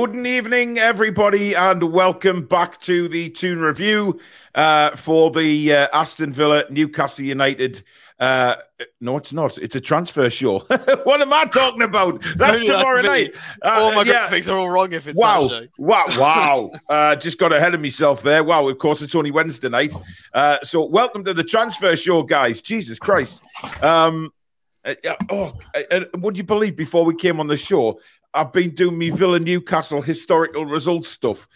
Good evening, everybody, and welcome back to the Toon Review uh, for the uh, Aston Villa Newcastle United. Uh, no, it's not. It's a transfer show. what am I talking about? That's tomorrow night. all my yeah. things are all wrong if it's wow, wow, wow. uh, just got ahead of myself there. Wow, of course it's only Wednesday night. Uh, so welcome to the transfer show, guys. Jesus Christ. Um, uh, oh, uh, would you believe before we came on the show, I've been doing me Villa Newcastle historical results stuff.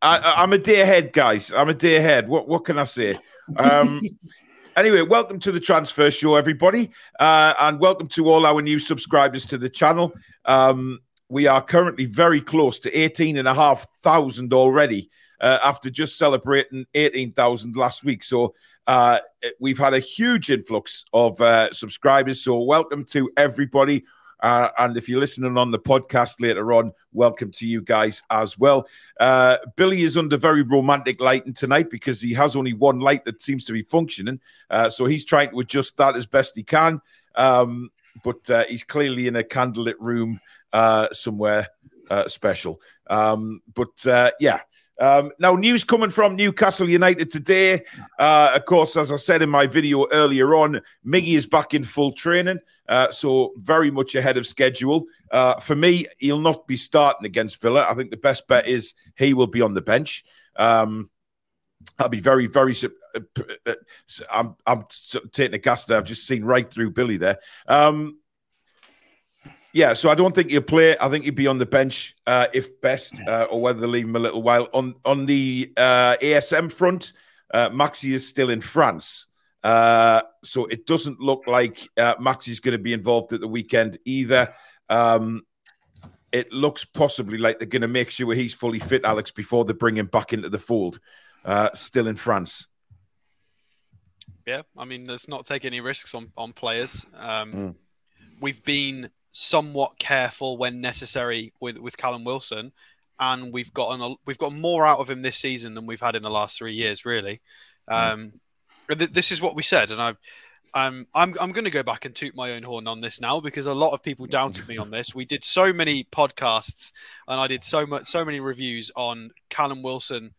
I, am a day ahead, guys. I'm a day ahead. What what can I say? Um, anyway, welcome to the transfer show, everybody, uh, and welcome to all our new subscribers to the channel. Um, we are currently very close to 18,500 already uh, after just celebrating 18,000 last week. So uh, we've had a huge influx of uh, subscribers. So welcome to everybody uh, and if you're listening on the podcast later on, welcome to you guys as well. Uh, Billy is under very romantic lighting tonight because he has only one light that seems to be functioning. Uh, so he's trying to adjust that as best he can. Um, but uh, he's clearly in a candlelit room uh, somewhere uh, special. Um, but yeah. Um, now, news coming from Newcastle United today. Uh, of course, as I said in my video earlier on, Miggy is back in full training, uh, so very much ahead of schedule. Uh, for me, he'll not be starting against Villa. I think the best bet is he will be on the bench. Um, I'll be very, very. Uh, uh, I'm, I'm taking a gas there. I've just seen right through Billy there. Um, yeah, so I don't think he'll play. I think he'd be on the bench uh, if best, uh, or whether they leave him a little while. On on the uh, ASM front, uh, Maxi is still in France, uh, so it doesn't look like uh, Maxi is going to be involved at the weekend either. Um, it looks possibly like they're going to make sure he's fully fit, Alex, before they bring him back into the fold. Uh, still in France. Yeah, I mean, let's not take any risks on on players. Um, mm. We've been somewhat careful when necessary with with Callum Wilson, and we've gotten a, we've got more out of him this season than we've had in the last three years. Really, mm. um, th- this is what we said, and I. Um, I'm I'm going to go back and toot my own horn on this now because a lot of people doubted me on this. We did so many podcasts and I did so much so many reviews on Callum Wilson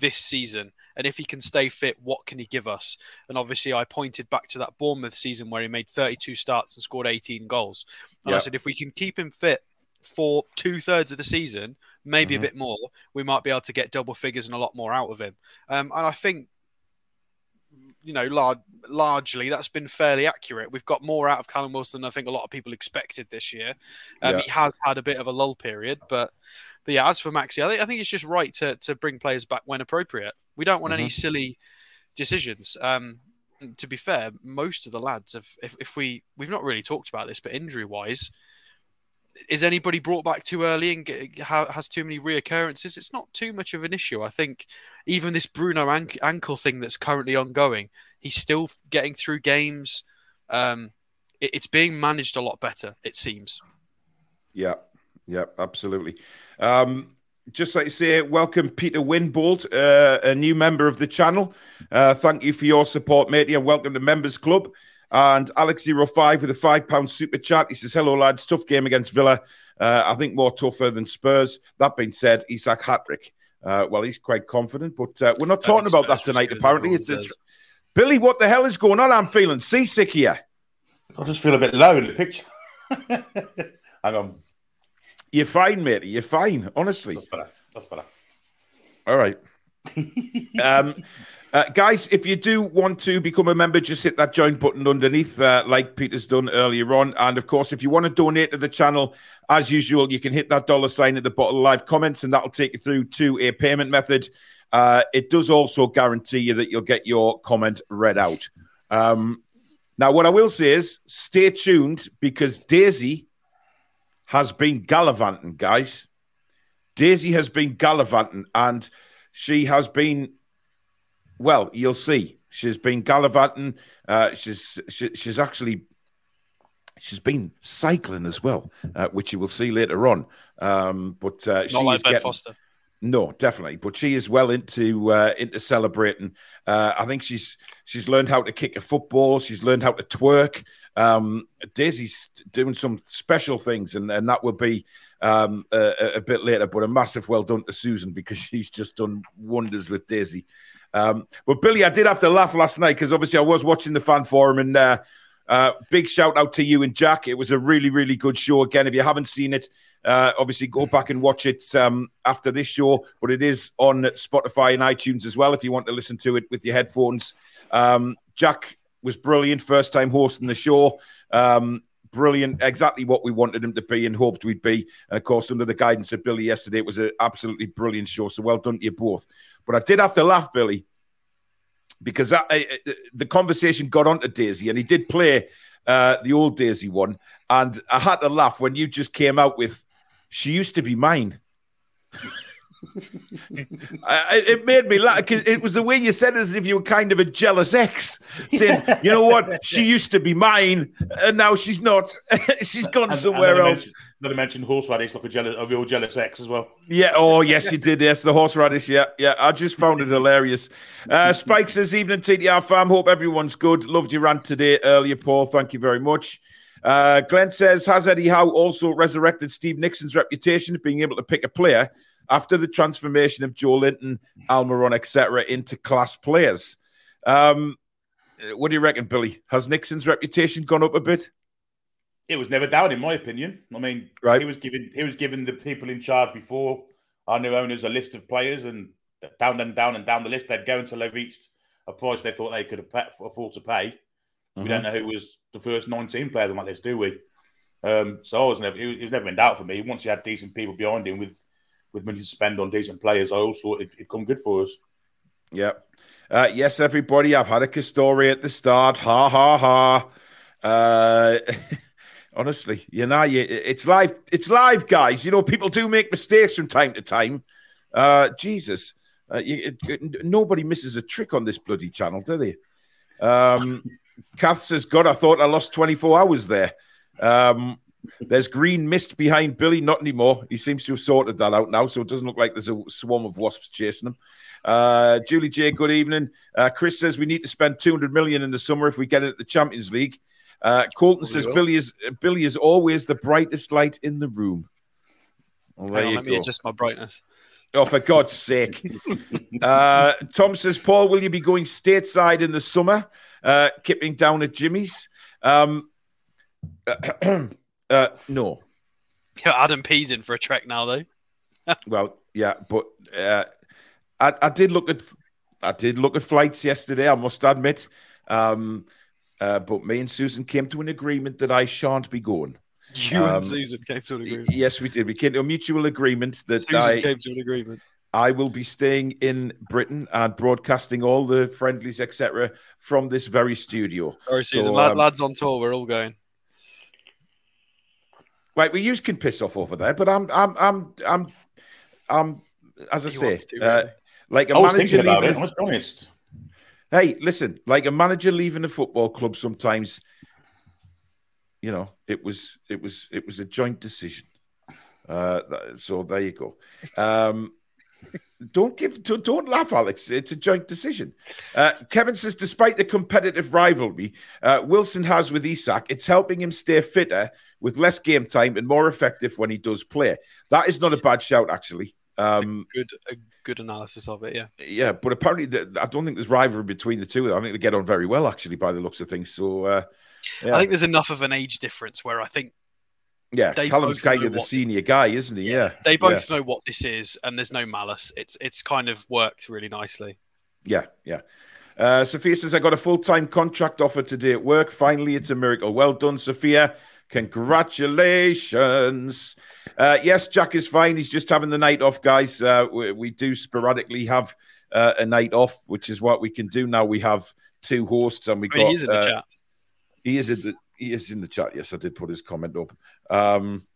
this season and if he can stay fit, what can he give us? And obviously, I pointed back to that Bournemouth season where he made 32 starts and scored 18 goals. And I said, if we can keep him fit for two thirds of the season, maybe mm-hmm. a bit more, we might be able to get double figures and a lot more out of him. Um, and I think you know, large, largely that's been fairly accurate. We've got more out of Callum Wilson than I think a lot of people expected this year. Um, yeah. He has had a bit of a lull period, but but yeah, as for Maxi, I think I think it's just right to to bring players back when appropriate. We don't want mm-hmm. any silly decisions. Um, to be fair, most of the lads have, if, if we, we've not really talked about this, but injury wise, is anybody brought back too early and get, has too many reoccurrences? It's not too much of an issue. I think even this Bruno ankle thing that's currently ongoing, he's still getting through games. Um, it, it's being managed a lot better, it seems. Yeah, yeah, absolutely. Um, just like to say, welcome Peter Winbold, uh, a new member of the channel. Uh, thank you for your support, matey, and welcome to Members Club. And Alex05 with a five pound super chat. He says, Hello, lads. Tough game against Villa. Uh, I think more tougher than Spurs. That being said, Isak Hatrick. Uh, well, he's quite confident, but uh, we're not talking about that tonight, apparently. It's a... Billy, what the hell is going on? I'm feeling seasick here. I just feel a bit low in the picture. Hang on. You're fine, mate. You're fine, honestly. That's better. That's better. All right. um, uh, guys, if you do want to become a member, just hit that join button underneath, uh, like Peter's done earlier on. And of course, if you want to donate to the channel, as usual, you can hit that dollar sign at the bottom live comments, and that'll take you through to a payment method. Uh, it does also guarantee you that you'll get your comment read out. Um, now, what I will say is stay tuned because Daisy has been gallivanting, guys. Daisy has been gallivanting, and she has been well, you'll see. She's been gallivanting. Uh, she's she, she's actually she's been cycling as well, uh, which you will see later on. Um, but uh, not like Ben getting, Foster. No, definitely. But she is well into uh, into celebrating. Uh, I think she's she's learned how to kick a football. She's learned how to twerk. Um, Daisy's doing some special things, and, and that will be um, a, a, bit later. But a massive well done to Susan because she's just done wonders with Daisy. Um, but Billy, I did have to laugh last night because obviously I was watching the fan forum, and uh, uh, big shout out to you and Jack. It was a really, really good show. Again, if you haven't seen it, uh, obviously go back and watch it um, after this show. But it is on Spotify and iTunes as well if you want to listen to it with your headphones. Um, Jack was brilliant, first time hosting the show. Um, brilliant, exactly what we wanted him to be and hoped we'd be. And of course, under the guidance of Billy yesterday, it was an absolutely brilliant show. So well done to you both. But I did have to laugh, Billy, because that, uh, the conversation got onto Daisy, and he did play uh, the old Daisy one, and I had to laugh when you just came out with, "She used to be mine." I, it made me laugh because it was the way you said it as if you were kind of a jealous ex, saying, "You know what? She used to be mine, and now she's not. she's gone and, somewhere and else." Not to mention horseradish, like a jealous, a real jealous ex as well. Yeah. Oh, yes, you did. Yes, the horseradish. Yeah, yeah. I just found it hilarious. Uh, Spike says, "Evening, TTR fam. Hope everyone's good. Loved your rant today earlier, Paul. Thank you very much." Uh, Glenn says, "Has Eddie Howe also resurrected Steve Nickson's reputation of being able to pick a player?" After the transformation of Joelinton, Almiron, etc., into class players. Um, what do you reckon, Billy? Has Nickson's reputation gone up a bit? It was never down, in my opinion. I mean, right. he was given he was given the people in charge before our new owners a list of players, and down and down and down the list they'd go until they reached a price they thought they could afford to pay. Mm-hmm. We don't know who was the first 19 players like this, do we? Um, so I was never, it was never in doubt for me. Once you had decent people behind him with with money to spend on decent players, I also thought it, would come good for us. Yeah. Uh, yes, everybody. I've had a story at the start. Ha ha ha. Uh, honestly, you know, you, it's live. It's live, guys. You know, people do make mistakes from time to time. Uh, Jesus, uh, you, it, nobody misses a trick on this bloody channel, do they? Um, Kath says, "God, I thought I lost 24 hours there." Um, there's green mist behind Billy, not anymore. He seems to have sorted that out now, so it doesn't look like there's a swarm of wasps chasing him. Uh, Julie J, good evening. Uh, Chris says we need to spend 200 million in the summer if we get it at the Champions League. Uh, Colton says Billy is Billy is always the brightest light in the room. Well, there on, you let go. me adjust my brightness. Oh, for God's sake. uh, Tom says, Paul, will you be going stateside in the summer? Uh, kipping down at Jimmy's? Um, Uh, no. Adam P's in for a trek now, though. well, yeah, but uh, I, I did look at I did look at flights yesterday. I must admit, um, uh, but me and Susan came to an agreement that I shan't be going. You um, and Susan came to an agreement. Yes, we did. We came to a mutual agreement that Susan I came to an agreement. I will be staying in Britain and broadcasting all the friendlies, etc., from this very studio. Sorry, Susan. So, um, lads on tour, we're all going. Right, well, you can piss off over there, but I'm, I'm, I'm, I'm, I'm as I say, to, uh, like a I was manager about leaving. It, honest. Hey, listen, like a manager leaving a football club, sometimes, you know, it was, it was, it was a joint decision. Uh, so there you go. Um, don't give, don't laugh, Alex. It's a joint decision. Uh, Kevin says, despite the competitive rivalry uh, Wilson has with Isak, it's helping him stay fitter with less game time and more effective when he does play. That is not a bad shout, actually. Um, a good, a good analysis of it, yeah. Yeah, but apparently, the, I don't think there's rivalry between the two. I think they get on very well, actually, by the looks of things. So, uh, yeah. I think there's enough of an age difference where I think yeah, they Callum's kind of the senior guy, isn't he? Yeah, they both yeah. know what this is, and there's no malice. It's it's kind of worked really nicely. Yeah, yeah. Uh, Sophia says, I got a full time contract offer today at work. Finally, it's a miracle. Well done, Sophia. Congratulations. Uh, yes, Jack is fine. He's just having the night off, guys. Uh, we, we, do sporadically have uh, a night off, which is what we can do now. We have two hosts, and we I mean, got. He's in the uh, chat. He is in the he is in the chat. Yes, I did put his comment up. Um,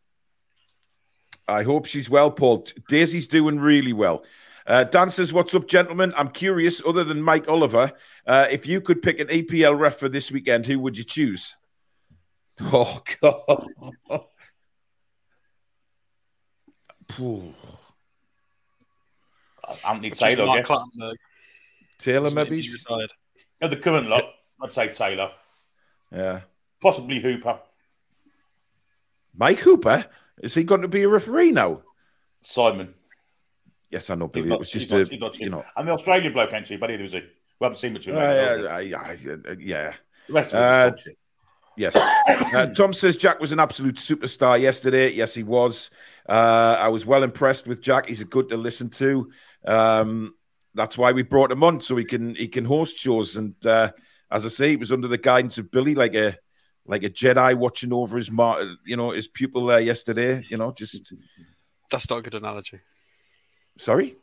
I hope she's well, Paul. Daisy's doing really well. Uh, Dan says, What's up, gentlemen? I'm curious, other than Mike Oliver, uh, if you could pick an EPL ref for this weekend, who would you choose? Oh, God. Anthony Taylor, I guess. Taylor, maybe? Oh, the current lot, I'd say Taylor. Yeah. Possibly Hooper. Mike Hooper? Is he going to be a referee now? Simon. Yes, I know, Billy. Not, it was just a, not, you know. And the Australian bloke, actually, but either was he. We haven't seen much of him. Uh, yeah, yeah. The rest of uh, Yes. Uh, Tom says Jack was an absolute superstar yesterday. Yes, he was. Uh, I was well impressed with Jack. He's a good to listen to. Um, that's why we brought him on so he can he can host shows. And uh, as I say, he was under the guidance of Billy, like a like a Jedi watching over his you know his pupil there yesterday. You know, just that's not a good analogy. Sorry.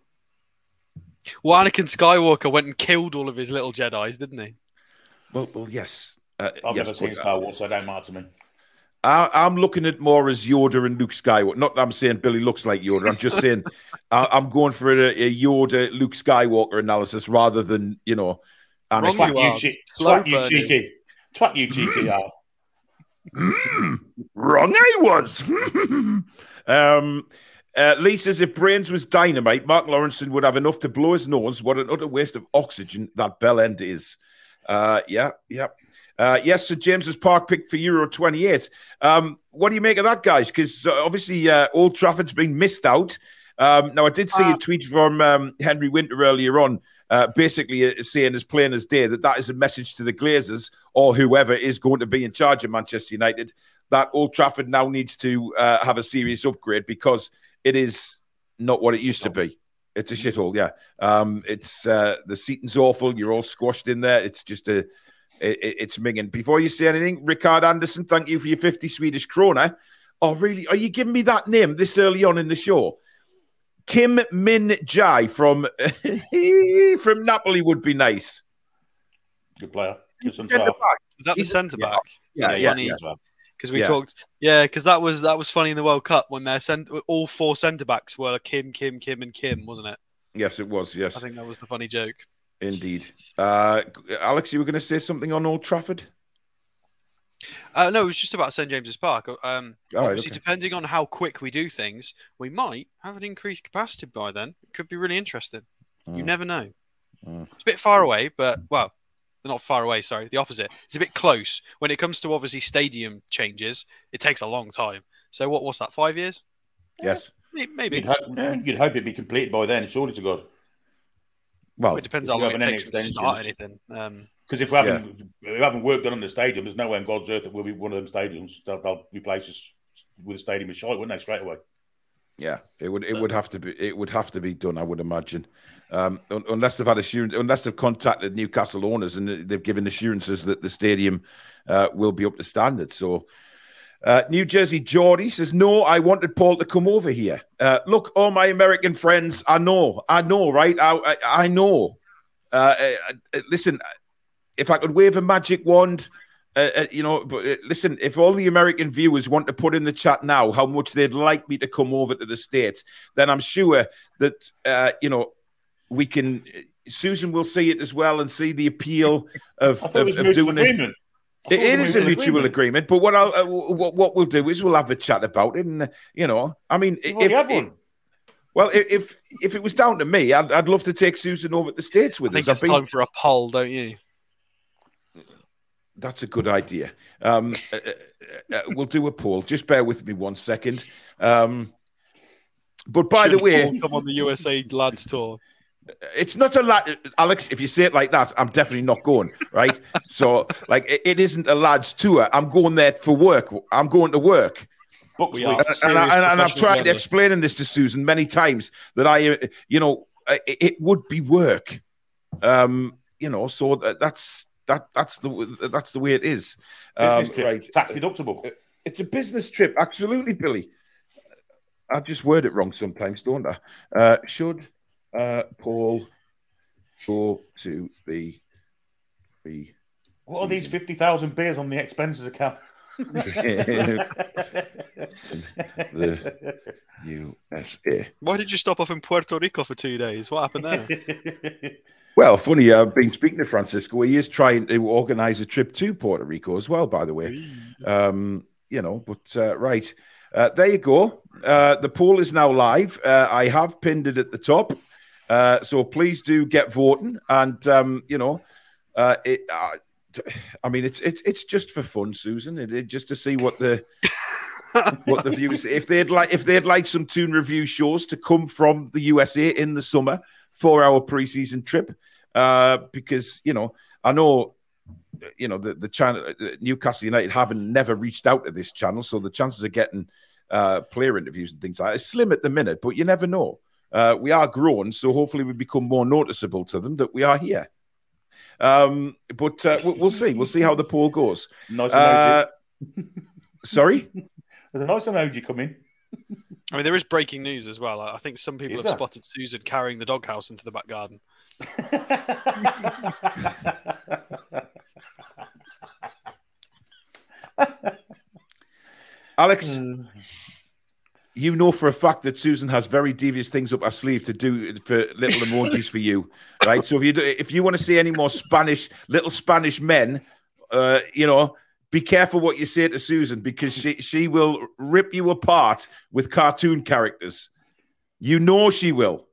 Well, Anakin Skywalker went and killed all of his little Jedi's, didn't he? Well, well, yes. Uh, I've yes, never seen Star Wars, so don't matter to me. I, am looking at more as Yoda and Luke Skywalker. Not that I'm saying Billy looks like Yoda. I'm just saying I, am going for a, a, Yoda Luke Skywalker analysis rather than you know. Anakin. Twat you, che- twat you cheeky, twat you cheeky. Mm, wrong I was. um, uh, Lee says if brains was dynamite, Mark Lawrenson would have enough to blow his nose. What an utter waste of oxygen that bell end is. Uh, yeah, yeah. Uh, yes, St James's Park pick for Euro 28. Um, what do you make of that, guys? Because uh, obviously uh, Old Trafford's been missed out. Um, now, I did see a tweet from um, Henry Winter earlier on, uh, basically uh, saying as plain as day that that is a message to the Glazers or whoever is going to be in charge of Manchester United that Old Trafford now needs to have a serious upgrade because it is not what it used to be. It's a shithole, yeah. Um, it's the seating's awful. You're all squashed in there. It's just a it, it's minging. Before you say anything, Ricard Anderson, thank you for your 50 Swedish krona. Oh, really? Are you giving me that name this early on in the show? Kim Min Jae from from Napoli would be nice. Good player. Is that the centre back? Yeah, yeah, yeah. Because we yeah. talked, yeah, because that was that was funny in the World Cup when their cent- all four centre backs were Kim, Kim, Kim, and Kim, wasn't it? Yes, it was. Yes, I think that was the funny joke. Indeed. Uh, Alex, you were going to say something on Old Trafford? Uh, no, it was just about St James's Park. Um, obviously, okay. depending on how quick we do things, we might have an increased capacity by then. It could be really interesting. Mm. You never know. Mm. It's a bit far away, but well, not far away. Sorry, the opposite. It's a bit close. When it comes to obviously stadium changes, it takes a long time. So what? What's that? Five years? Yes, maybe. You'd hope, you'd hope it'd be completed by then. Surely to God. Well, it depends how long it takes to start anything. Because um, if we haven't, yeah. we haven't worked on the stadium, there's nowhere on God's earth that will be one of them stadiums. They'll, they'll replace us with a stadium with shite, wouldn't they? Straight away. Yeah, it would. It would have to be. It would have to be done. I would imagine, um, unless they've had assurance, unless they've contacted Newcastle owners and they've given assurances that the stadium uh, will be up to standard. So, uh, New Jersey Geordie says, No, I wanted Paul to come over here. Uh, look, all my American friends, I know, I know, right? I, I, I know. Uh, uh, uh listen, if I could wave a magic wand, uh, you know, but listen, if all the American viewers want to put in the chat now how much they'd like me to come over to the States, then I'm sure that, you know, we can. Susan will see it as well and see the appeal of, of, of doing it. It, it is a mutual agreement. agreement. but what I'll, uh, what, what we'll do is we'll have a chat about it, and uh, you know, I mean, if, if well, if if it was down to me, I'd, I'd love to take Susan over to the states with I us. Think it's been... time for a poll, don't you? That's a good idea. Um, uh, uh, uh, we'll do a poll. Just bear with me one second. Um, but by Should the way, come on the USA lads tour it's not a lad, Alex. If you say it like that, I'm definitely not going. Right. so, like, it, it isn't a lads tour. I'm going there for work. I'm going to work. But we are and, I, and I've tried journalists. explaining this to Susan many times that I, you know, it, it would be work. Um, you know, so that's that that's the that's the way it is. Um, right, tax deductible. It's a business trip, absolutely, Billy. I just word it wrong sometimes, don't I? Uh, should uh, Paul, go to the the. What are these fifty thousand beers on the expenses account? the USA. Why did you stop off in Puerto Rico for two days? What happened there? well, funny. I've been speaking to Francisco. He is trying to organise a trip to Puerto Rico as well. By the way, um, you know. But uh, right, uh, there you go. Uh, the poll is now live. Uh, I have pinned it at the top. Uh, so please do get voting. And, um, you know, uh, it, uh, I mean, it's it's it's just for fun, Susan. It, it, just to see what the what the views if they'd like if they'd like some Toon Review shows to come from the USA in the summer for our preseason trip. Uh, because you know, I know you know the the channel uh, Newcastle United haven't never reached out to this channel, so the chances of getting uh, player interviews and things like that is slim at the minute. But you never know. Uh, we are grown, so hopefully we become more noticeable to them that we are here. Um, but uh, we'll see. We'll see how the poll goes. Nice emoji. Uh, sorry, there's a nice emoji coming. I mean, there is breaking news as well. I think some people is have that? spotted Susan carrying the doghouse into the back garden. Alex, mm. You know for a fact that Susan has very devious things up her sleeve to do for little emojis for you, right? So if you do, if you want to see any more Spanish little Spanish men, uh, you know, be careful what you say to Susan because she she will rip you apart with cartoon characters. You know she will.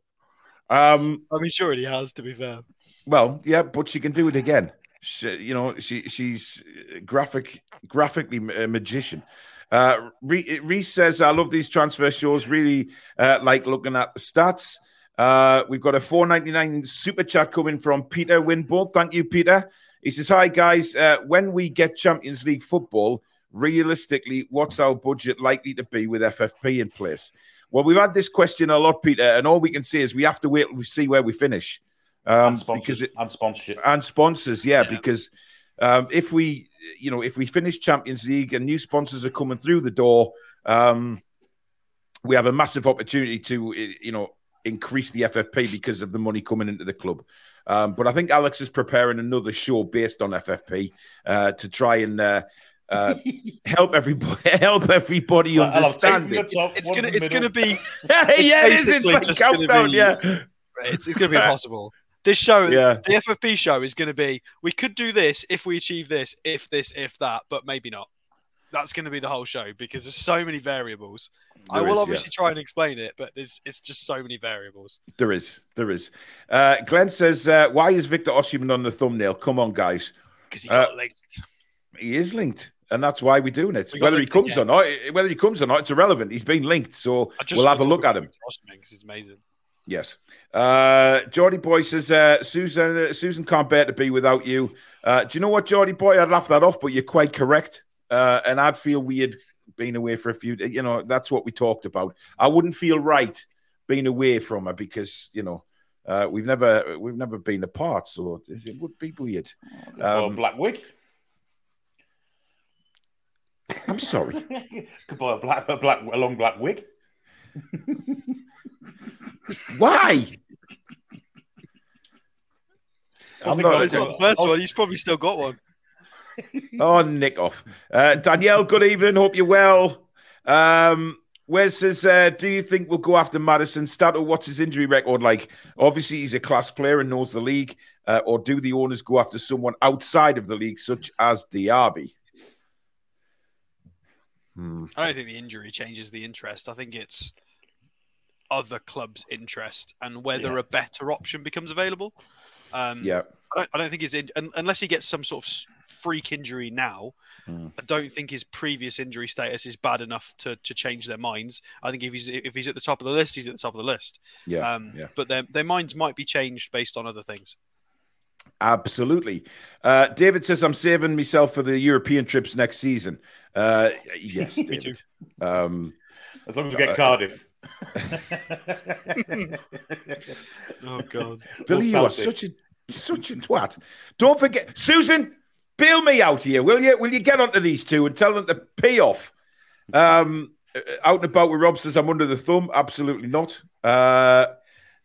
Um, I mean, sure he has. To be fair. Well, yeah, but she can do it again. She, you know, she she's graphic, graphically a magician. Uh, Reese says, "I love these transfer shows. Really uh, like looking at the stats." Uh, we've got a 4.99 super chat coming from Peter Winbold. Thank you, Peter. He says, "Hi guys. Uh, when we get Champions League football, realistically, what's our budget likely to be with FFP in place?" Well, we've had this question a lot, Peter, and all we can say is we have to wait and see where we finish. Um, and because it, and sponsorship and sponsors, yeah, yeah. because um, if we, you know, if we finish Champions League and new sponsors are coming through the door, um, we have a massive opportunity to, you know, increase the FFP because of the money coming into the club. Um, but I think Alex is preparing another show based on FFP uh, to try and uh, uh, help everybody help everybody understand it. Top, it's gonna it's gonna be yeah, yeah it is. It's like countdown, be, yeah. It's, it's gonna be impossible. This show, yeah. the FFP show, is going to be we could do this if we achieve this, if this, if that, but maybe not. That's going to be the whole show because there's so many variables. There I will is, obviously yeah. try and explain it, but there's it's just so many variables. There is, there is. Uh, Glenn says, uh, "Why is Victor Osimhen on the thumbnail? Come on, guys." Because he got uh, linked. He is linked and that's why we're doing it. whether he comes again. or not, whether he comes or not, it's irrelevant. He's been linked, so we'll have a look at him. Because it's amazing. Yes. Uh, Geordie Boy says, uh, Susan, uh, Susan can't bear to be without you. Uh, do you know what, Geordie Boy? I'd laugh that off, but you're quite correct. Uh, and I'd feel weird being away for a few You know, that's what we talked about. I wouldn't feel right being away from her because, you know, uh, we've never we've never been apart, so it would be weird. Um, black wig. I'm sorry. Could buy a black, a black, a long black wig. Why? I'm not, the first one. He's probably still got one. oh, nick off. Uh, Danielle, good evening. Hope you're well. Um, Wes says, uh, do you think we'll go after Maddison? Start what's his injury record like? Obviously, he's a class player and knows the league. Uh, or do the owners go after someone outside of the league, such as Diaby? Hmm. I don't think the injury changes the interest. I think it's other clubs' interest and whether yeah. a better option becomes available. Um, yeah, I don't, I don't think he's in, unless he gets some sort of freak injury now. Mm. I don't think his previous injury status is bad enough to, to change their minds. I think if he's if he's at the top of the list, he's at the top of the list. Yeah, um, yeah. But their their minds might be changed based on other things. Absolutely. Uh, David says, I'm saving myself for the European trips next season. Uh, yes, Me too. Um, as long as we get uh, Cardiff. oh God, Billy, you are such a such a twat. Don't forget, Susan, bail me out here, will you? Will you get onto these two and tell them to pay off? Um, uh, out and about with Rob says I'm under the thumb. Absolutely not. Uh,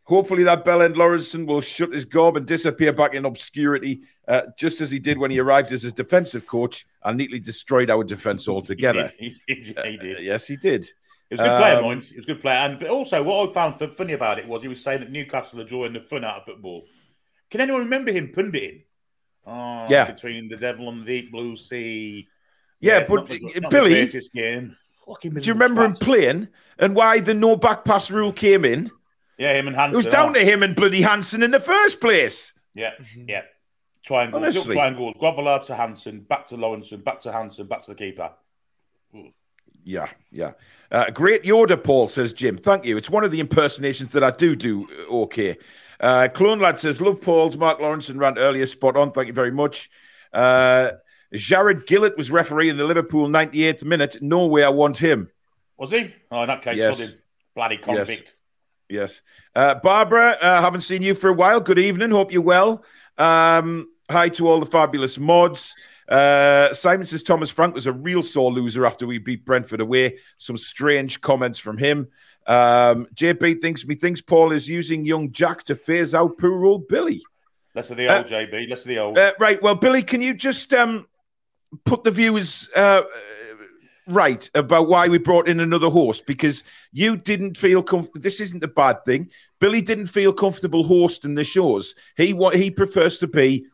Hopefully, that Bellend Lawrenson will shut his gob and disappear back in obscurity, uh, just as he did when he arrived as a defensive coach and neatly destroyed our defense altogether. he did. He did. He did. Uh, yes, he did. It was a good um, player, mind. It was a good player. And but also, what I found funny about it was he was saying that Newcastle are drawing the fun out of football. Can anyone remember him punditing? Oh, yeah. Between the devil and the deep blue sea. Yeah, yeah but the, Billy, do you remember him playing and why the no back pass rule came in? Yeah, him and Hansen. It was down to him and bloody Hansen in the first place. Yeah, yeah. Triangles, Honestly. triangles. Grobbelaar to Hansen, back to Lawrenson, back to Hansen, back to the keeper. Yeah, yeah. Uh, great Yoda, Paul says Jim. Thank you. It's one of the impersonations that I do do uh, okay. Uh, Clone Lad says, Love Paul's Mark Lawrenson rant earlier. Spot on. Thank you very much. Uh, Jarred Gillett was referee in the Liverpool 98th minute. No way I want him. Was he? Oh, in that case, yes. bloody convict. Yes. yes. Uh, Barbara, uh, haven't seen you for a while. Good evening. Hope you're well. Um, hi to all the fabulous mods. Uh, Simon says Thomas Frank was a real sore loser after we beat Brentford away. Some strange comments from him. Um, JB thinks me thinks Paul is using young Jack to phase out poor old Billy. Less of the old, uh, JB. Less of the old. Uh, right. Well, Billy, can you just um, put the viewers uh, right about why we brought in another horse? Because you didn't feel comfortable. This isn't a bad thing. Billy didn't feel comfortable hosting the shows. He what he prefers to be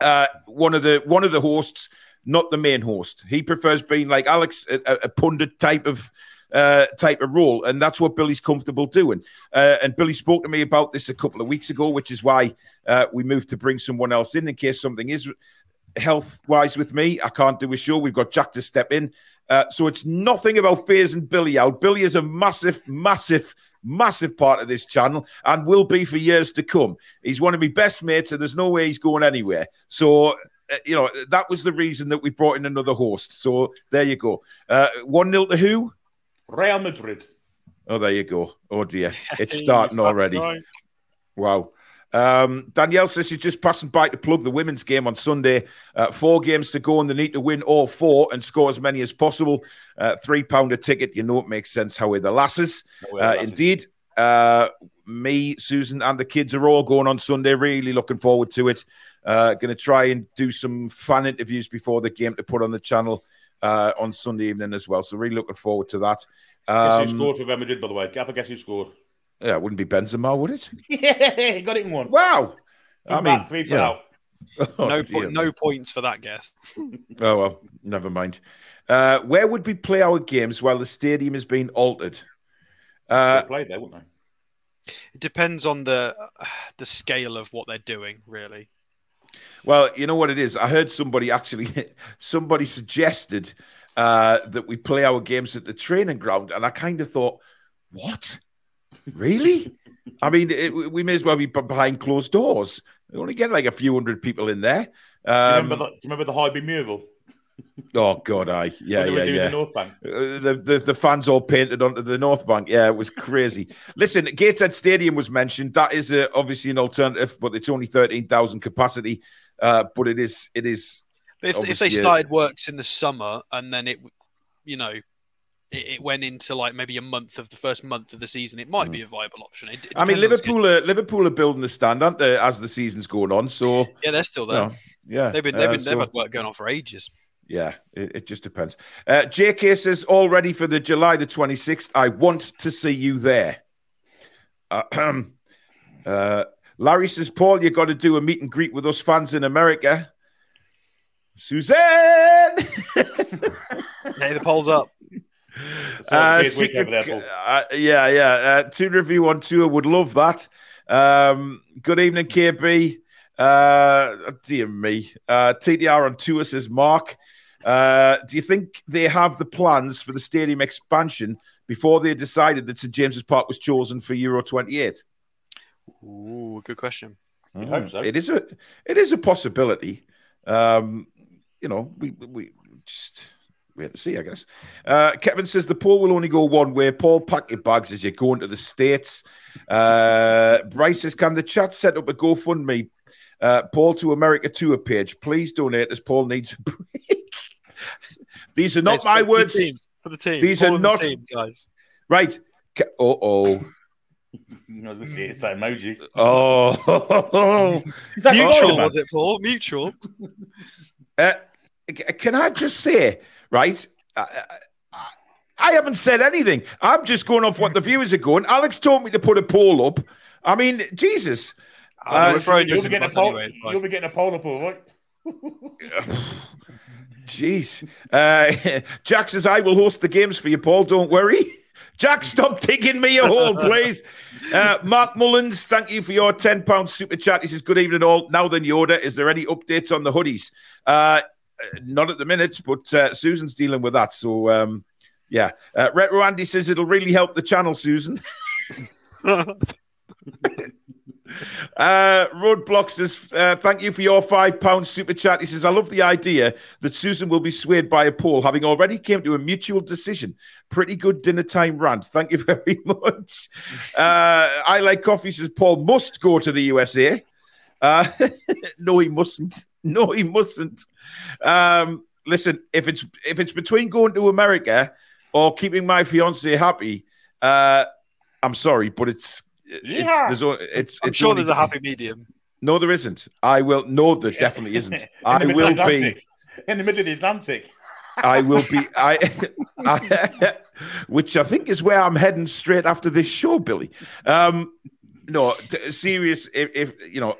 uh, one of the one of the hosts, not the main host. He prefers being like Alex, a, a pundit type of uh, type of role, and that's what Billy's comfortable doing. Uh, and Billy spoke to me about this a couple of weeks ago, which is why uh, we moved to bring someone else in in case something is health wise with me. I can't do a show. We've got Jack to step in. Uh, so it's nothing about phasing Billy out. Billy is a massive, massive, massive part of this channel and will be for years to come. He's one of my best mates, and there's no way he's going anywhere. So, uh, you know, that was the reason that we brought in another host. So there you go. Uh, 1 nil to who? Real Madrid. Oh, there you go. Oh, dear. It's starting already. Wow. Um, Danielle says she's just passing by to plug the women's game on Sunday. Uh, four games to go, and they need to win all four and score as many as possible. Uh, three pound a ticket. You know it makes sense. How are the lasses? Uh, lasses. Indeed. Uh, me, Susan, and the kids are all going on Sunday. Really looking forward to it. Uh, going to try and do some fan interviews before the game to put on the channel uh, on Sunday evening as well. So really looking forward to that. Um, guess who um, scored for Real Madrid, by the way? A guess who scored? Yeah, it wouldn't be Benzema, would it? yeah, got it in one. Wow. I mean, three for yeah. Oh, no, po- no points for that guess. oh well, never mind. Uh, where would we play our games while the stadium is being altered? Uh, play there, wouldn't they? It depends on the uh, the scale of what they're doing, really. Well, you know what it is. I heard somebody actually, somebody suggested uh, that we play our games at the training ground, and I kind of thought, what? Really? I mean, it, we may as well be behind closed doors. We only get like a few hundred people in there. Um, do, you remember the, do you remember the Highbury mural? Oh God, I yeah yeah yeah. The North Bank. Uh, the, the the fans all painted onto the North Bank. Yeah, it was crazy. Listen, Gateshead Stadium was mentioned. That is a, obviously an alternative, but it's only thirteen thousand capacity. Uh, but it is it is. If, if they started works in the summer and then it, you know, it, it, went into like maybe a month of the first month of the season, it might mm. be a viable option. It, I mean, Liverpool are, Liverpool are building the stand, aren't they, as the season's going on? So yeah, they're still there. You know, yeah, they've been they've been uh, so, they've had work going on for ages. Yeah, it, it just depends. Uh, JK says all ready for the July the twenty sixth. I want to see you there. Uh, uh, Larry says, Paul, you got to do a meet and greet with us fans in America. Suzanne, hey, the polls up. Uh, secret, uh, yeah, yeah. Uh, Toon Review on tour would love that. Um, good evening, KB. Uh, dear me. Uh, TTR on tour says Mark. Uh, do you think they have the plans for the stadium expansion before they decided that St James's Park was chosen for Euro 28? Ooh, good question. Mm. hope so. It is a it is a possibility. Um, you know, we we just wait to see, I guess. Uh, Kevin says the poll will only go one way. Paul, pack your bags as you're going to the States. Uh, Bryce says, Can the chat set up a GoFundMe? Uh, Paul to America tour page. Please donate as Paul needs a break. These are not it's my words. The for the team. These Paul are not team, guys. Right. Uh oh. No, this is that emoji. Oh, mutual was it, Paul? Mutual. Uh, can I just say, right? I, I, I, haven't said anything. I'm just going off what the viewers are going. Alex told me to put a poll up. I mean, Jesus. Uh, you'll, be getting a poll, anyway, you'll be getting a poll up, all right? Jeez. Uh, Jack says, I will host the games for you, Paul. Don't worry. Jack, stop taking me a hole, please. Uh, Mark Mullins, thank you for your £10 super chat. He says, Good evening, all. Now then, Yoda, is there any updates on the hoodies? Uh, not at the minute, but uh, Susan's dealing with that. So, um, yeah. Uh, Retro Andy says it'll really help the channel, Susan. Uh, Roadblock says, uh, thank you for your five pound super chat. He says, I love the idea that Susan will be swayed by a poll, having already came to a mutual decision. Pretty good dinner time rant. Thank you very much. Uh, I like coffee says, Paul must go to the USA. Uh, no, he mustn't. No, he mustn't. Um, listen, if it's if it's between going to America or keeping my fiance happy, uh, I'm sorry, but it's yeah. It's, there's, it's, I'm it's sure only, there's a happy medium. No, there isn't. I will. No, there definitely isn't. I will be in the middle of the Atlantic. I will be. I, I, which I think is where I'm heading straight after this show, Billy. Um, no, t- serious. If, if, you know,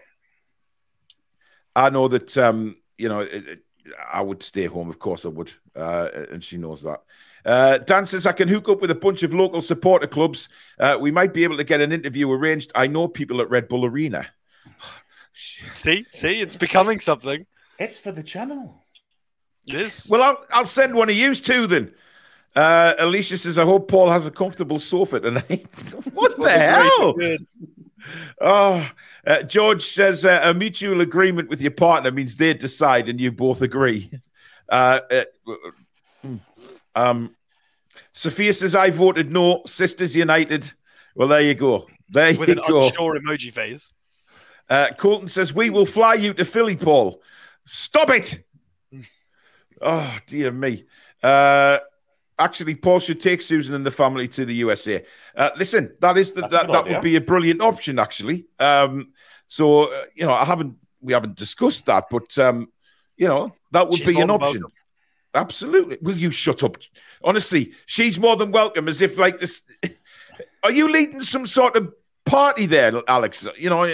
I know that um, you know, it, it, I would stay home. Of course, I would, uh, and she knows that. Uh, Dan says, I can hook up with a bunch of local supporter clubs. Uh, we might be able to get an interview arranged. I know people at Red Bull Arena. see, see, it's becoming something. It's for the channel. It is. Well, I'll, I'll send one of you too then. Uh, Alicia says, I hope Paul has a comfortable sofa tonight. what the hell? Oh, uh, George says uh, a mutual agreement with your partner means they decide and you both agree. Uh, uh um, Sophia says, I voted no. Sisters United. Well, there you go. There With you an go. unsure emoji phase. Uh, Colton says, We will fly you to Philly, Paul. Stop it. oh, dear me. Actually, Paul should take Susan and the family to the USA. Uh, listen, that is the, that, that would be a brilliant option, actually. Um, so, uh, you know, I haven't, we haven't discussed that, but, um, you know, that would She's be an option. Welcome. Absolutely. Will you shut up? Honestly, she's more than welcome. As if like this. Are you leading some sort of party there, Alex? You know,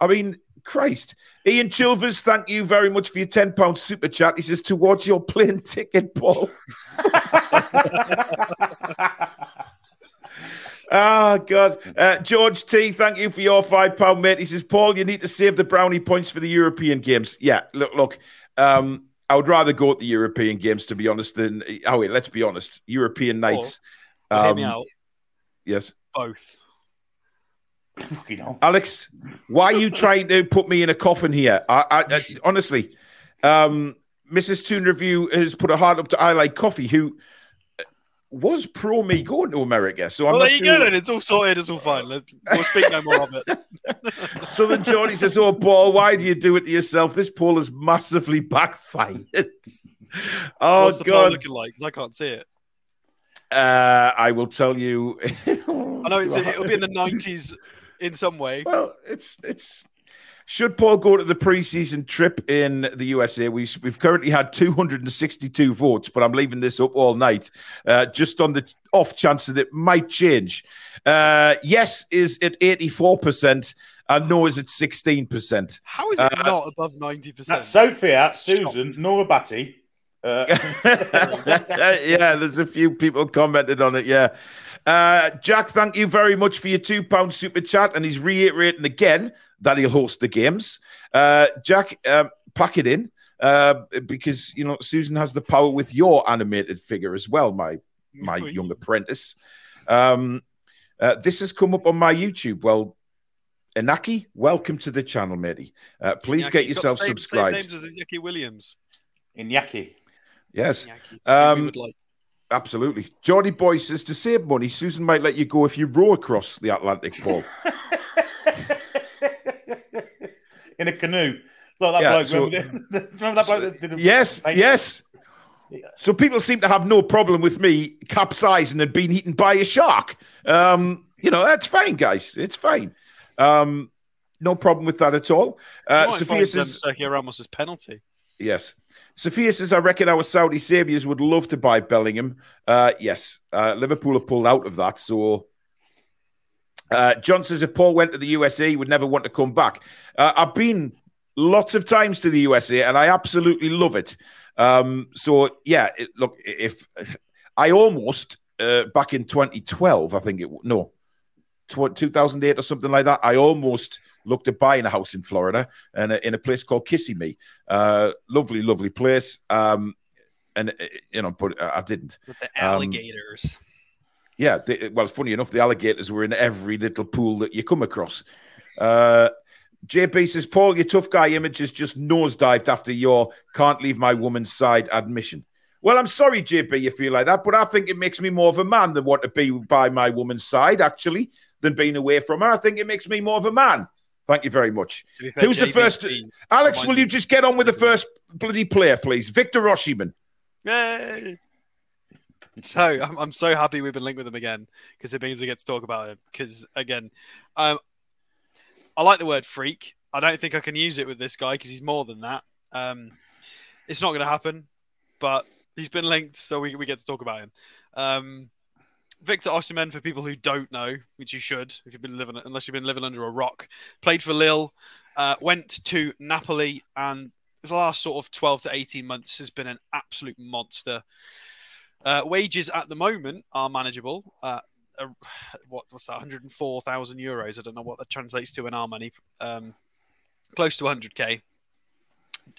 I mean, Christ. Ian Chilvers, thank you very much for your ten pound super chat. He says towards your plane ticket, Paul. Ah, oh, God. Uh, George T, thank you for your five pound, mate. He says, Paul, you need to save the brownie points for the European games. Yeah, look, look. Um, I would rather go to the European games, to be honest, than oh wait, let's be honest. European nights. Or, um, hear me um, out. Yes. Both. You know. Alex, why are you trying to put me in a coffin here? I, I, I honestly, um, Mrs. Toon Review has put a heart up to I like coffee, who was pro me going to America. So I'm well, there you sure. go then. It's all sorted. It's all fine. Let's, we'll speak no more of it. Southern Johnny says, "Oh, Paul, why do you do it to yourself? This poll is massively backfired." oh What's the God, looking like? Because I can't see it. Uh, I will tell you. I know it's, it'll be in the nineties in some way. Well, it's it's should Paul go to the preseason trip in the USA? We, we've currently had 262 votes, but I'm leaving this up all night uh, just on the off chance that it might change. Uh, yes is at 84%, and no is at 16%. How is it uh, not above 90%? That's Sophia, Susan, Nora Batty. Uh... yeah, there's a few people commented on it. Yeah. Uh, Jack, thank you very much for your two pound super chat. And he's reiterating again that he'll host the games. Uh, Jack, um, pack it in uh, because you know Susan has the power with your animated figure as well, my my young apprentice. Um, uh, this has come up on my YouTube. Well, Inaki, welcome to the channel, matey. Uh, please Iñaki. get yourself same, subscribed. Same names as Inaki Williams. Iñaki. Yes. Um, like. Absolutely. Johnny Boy says to save money, Susan might let you go if you row across the Atlantic, Paul. in a canoe. Like that yeah, bloke. So, remember, remember, that bloke that did Yes, yes. So people seem to have no problem with me capsizing and being eaten by a shark. Um, you know, that's fine, guys. It's fine. Um, no problem with that at all. Uh, Sophia says Sergio Ramos's penalty. Yes. Sophia says, I reckon our Saudi saviors would love to buy Bellingham. Uh, yes. Uh, Liverpool have pulled out of that. So uh, John says if Paul went to the USA, he would never want to come back. Uh, I've been lots of times to the USA, and I absolutely love it. Um, so yeah, it, look, if I almost uh, back in 2012, I think it no, 2008 or something like that. I almost looked at buying a house in Florida and in a place called Kissimmee. Uh, lovely, lovely place. Um, and uh, you know, but I didn't. With the alligators. Um, yeah, they, well, funny enough, the alligators were in every little pool that you come across. Uh, JP says, Paul, your tough guy image has just nosedived after your can't leave my woman's side admission. Well, I'm sorry, JP, you feel like that, but I think it makes me more of a man than want to be by my woman's side, actually, than being away from her. I think it makes me more of a man. Thank you very much. Fair, Who's JP the first? Alex, will you just get on with the first bloody player, please? Victor Osimhen. Yay! So I'm, I'm so happy we've been linked with him again because it means I get to talk about him. Because again, um, I like the word freak. I don't think I can use it with this guy because he's more than that. Um, it's not going to happen, but he's been linked, so we, we get to talk about him. Um, Victor Osimhen, for people who don't know, which you should, if you've been living, unless you've been living under a rock, played for Lille, uh, went to Napoli, and the last sort of 12 to 18 months has been an absolute monster. Uh, wages at the moment are manageable. Uh, uh, what was that? 104,000 euros. I don't know what that translates to in our money. Um, close to 100k.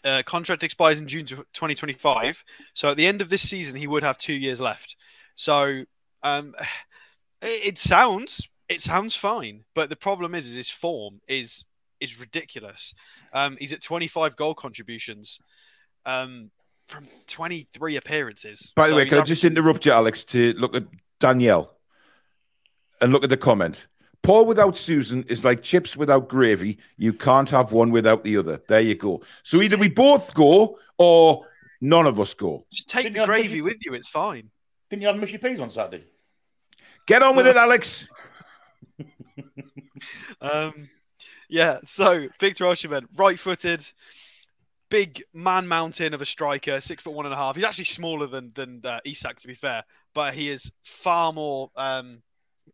Uh, contract expires in June 2025. So at the end of this season, he would have two years left. So um, it, it sounds it sounds fine, but the problem is, is his form is is ridiculous. Um, he's at 25 goal contributions um, from 23 appearances. By the so way, can I just interrupt you, Alex, to look at Danielle and look at the comment. Paul without Susan is like chips without gravy. You can't have one without the other. There you go. So either we both go or none of us go. Just take Didn't the gravy mushy... with you. It's fine. Didn't you have mushy peas on Saturday? Get on with it, Alex. um, yeah. So Victor Osimhen, right-footed, big man mountain of a striker, six foot one and a half. He's actually smaller than than uh, Isak, to be fair, but he is far more um,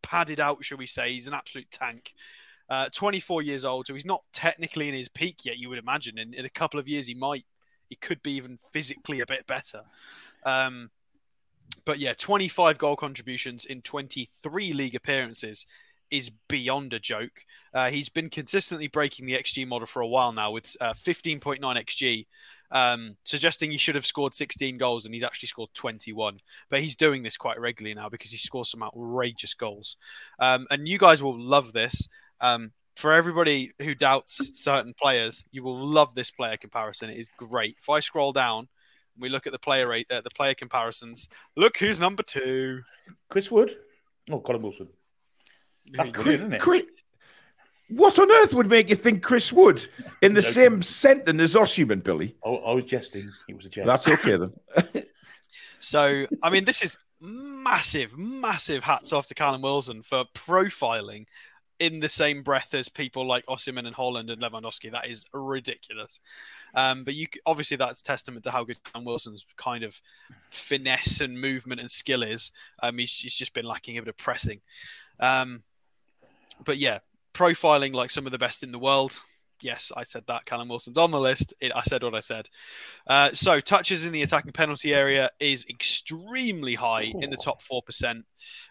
padded out, shall we say. He's an absolute tank. Uh, 24 years old, so he's not technically in his peak yet. You would imagine in, in a couple of years he might, he could be even physically a bit better. Um, but yeah, 25 goal contributions in 23 league appearances is beyond a joke. Uh, he's been consistently breaking the XG model for a while now with uh, 15.9 XG, um, suggesting he should have scored 16 goals and he's actually scored 21. But he's doing this quite regularly now because he scores some outrageous goals. Um, and you guys will love this. Um, for everybody who doubts certain players, you will love this player comparison. It is great. If I scroll down, we look at the player rate, uh, the player comparisons. Look who's number two. Chris Wood. Oh, Callum Wilson. That's brilliant, isn't it? what on earth would make you think Chris Wood in the same sentence as Osimhen, Billy? I, I was jesting. It was a jest. That's okay then. so, I mean, this is massive, massive hats off to Callum Wilson for profiling in the same breath as people like Osimhen and Haaland and Lewandowski. That is ridiculous. Um, but you obviously that's testament to how good Callum Wilson's kind of finesse and movement and skill is. Um, he's, he's just been lacking a bit of pressing. Um, but yeah, profiling like some of the best in the world. Yes, I said that. Callum Wilson's on the list. It, I said what I said. Uh, so touches in the attacking penalty area is extremely high in the top four percent.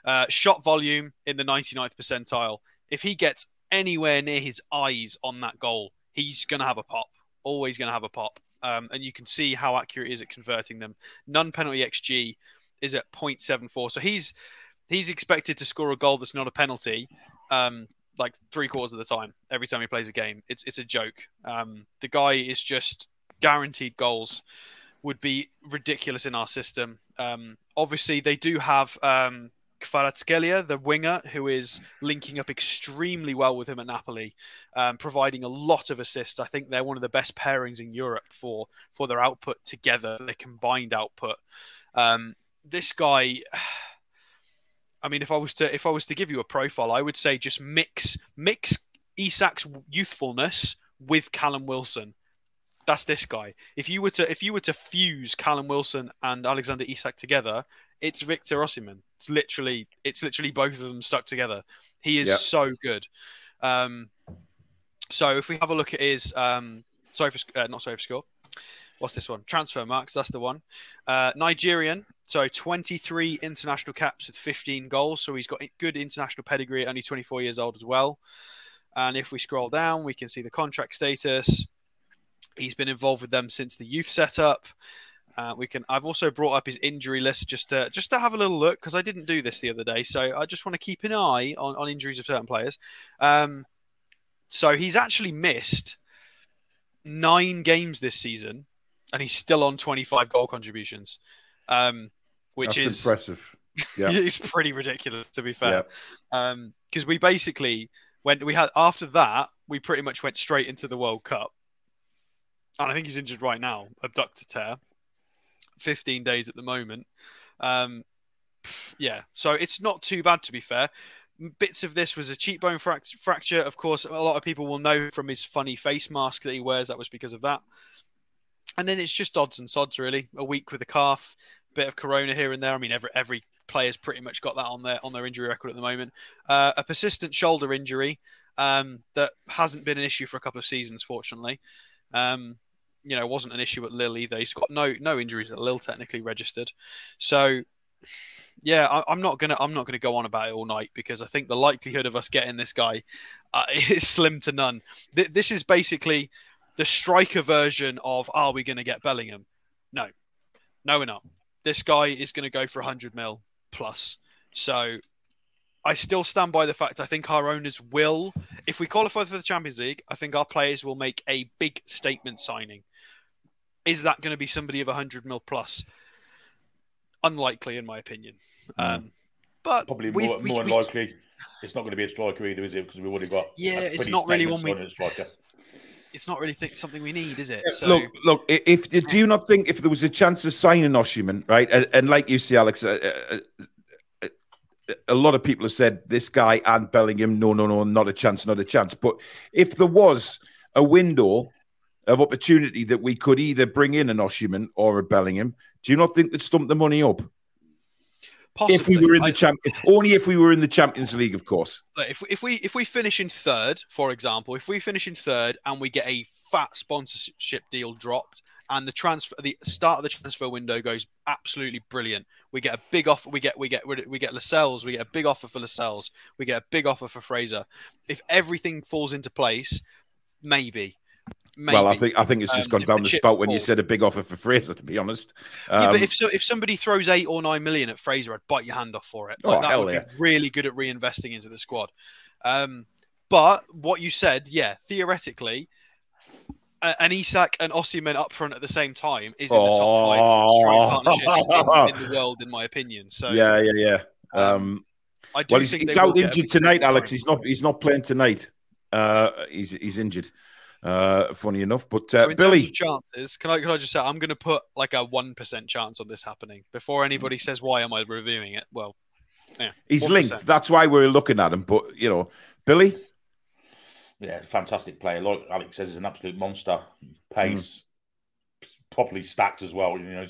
Uh, shot volume in the 99th percentile. If he gets anywhere near his eyes on that goal, he's going to have a pop. Always going to have a pop. Um, and you can see how accurate is at converting them. Non penalty XG is at 0.74. So he's he's expected to score a goal that's not a penalty um, like three quarters of the time every time he plays a game. It's it's a joke. Um, the guy is just guaranteed goals would be ridiculous in our system. Um, obviously, they do have um, Kvaratskhelia, the winger, who is linking up extremely well with him at Napoli, um, providing a lot of assists. I think they're one of the best pairings in Europe for for their output together, their combined output. Um, this guy. I mean, if I was to if I was to give you a profile, I would say just mix mix Isak's youthfulness with Callum Wilson. That's this guy. If you were to if you were to fuse Callum Wilson and Alexander Isak together, it's Victor Osimhen. It's literally it's literally both of them stuck together. He is yep. so good. Um, so if we have a look at his um, sorry for uh, not SofaScore, what's this one? Transfermarkt. That's the one. Uh, Nigerian. So 23 international caps with 15 goals. So he's got good international pedigree. Only 24 years old as well. And if we scroll down, we can see the contract status. He's been involved with them since the youth setup. Uh, we can. I've also brought up his injury list just to just to have a little look because I didn't do this the other day, so I just want to keep an eye on, on injuries of certain players. Um, so he's actually missed nine games this season, and he's still on 25 goal contributions, um, which That's is impressive. Yeah, it's pretty ridiculous to be fair. Because um, we basically when we had after that, we pretty much went straight into the World Cup, and I think he's injured right now, abductor tear. 15 days at the moment. Um, yeah, so it's not too bad to be fair. Bits of this was a cheekbone fract- fracture. Of course, a lot of people will know from his funny face mask that he wears that was because of that. And then it's just odds and sods, really. A week with a calf, bit of corona here and there. I mean, every every player's pretty much got that on their on their injury record at the moment. Uh, a persistent shoulder injury um, that hasn't been an issue for a couple of seasons, fortunately. Um, you know, wasn't an issue at Lille either. He's got no no injuries at Lille technically registered. So yeah, I, am not gonna I'm not gonna go on about it all night because I think the likelihood of us getting this guy uh, is slim to none. Th- this is basically the striker version of Are we to get Bellingham? No, no, we're not. This guy is to go for 100 mil plus. So I still stand by the fact I think our owners will, if we qualify for the Champions League, I think our players will make a big statement signing. Is that going to be somebody of 100 mil plus? Unlikely, in my opinion. Mm. Um, but probably more, we, more we, likely, it's not going to be a striker either, is it? Because we've already got yeah, it's not really one we. Striker. It's not really think, something we need, is it? So... Look, look. If do you not think if there was a chance of signing Osimhen, right? And, and, like you see, Alex, uh, uh, uh, a lot of people have said this guy and Bellingham, no, no, no, not a chance, not a chance. But if there was a window of opportunity that we could either bring in an Osimhen or a Bellingham. Do you not think that stumped the money up? Possibly. If we were in the champ, only if we were in the Champions League, of course. If if we if we finish in third, for example, if we finish in third and we get a fat sponsorship deal dropped, and the transfer the start of the transfer window goes absolutely brilliant. We get a big offer. We get we get we get Lascelles. We get a big offer for Lascelles. We get a big offer for Fraser. If everything falls into place, maybe. Maybe. Well, I think I think it's just um, gone down the spout when you said a big offer for Fraser. To be honest, um, yeah, but um, if so, if somebody throws eight or nine million at Fraser, I'd bite your hand off for it. Like, oh, that hell would yeah. be really good at reinvesting into the squad. Um, but what you said, yeah, theoretically, uh, an Isak and Osimhen up front at the same time is in the top five strike partnerships in, in, the world, in my opinion. So yeah, yeah, yeah. Um, um I do well, he's, he's out injured tonight, Alex. He's not. He's not playing tonight. Uh, he's he's injured. Uh, funny enough, but uh, so in Billy, terms of chances, can I can I just say I'm going to put like a one percent chance on this happening before anybody says why am I reviewing it? Well, yeah, he's 1%. linked. That's why we're looking at him. But you know, Billy, yeah, fantastic player. Like Alex says, he's an absolute monster. Pace, mm. properly stacked as well. You know,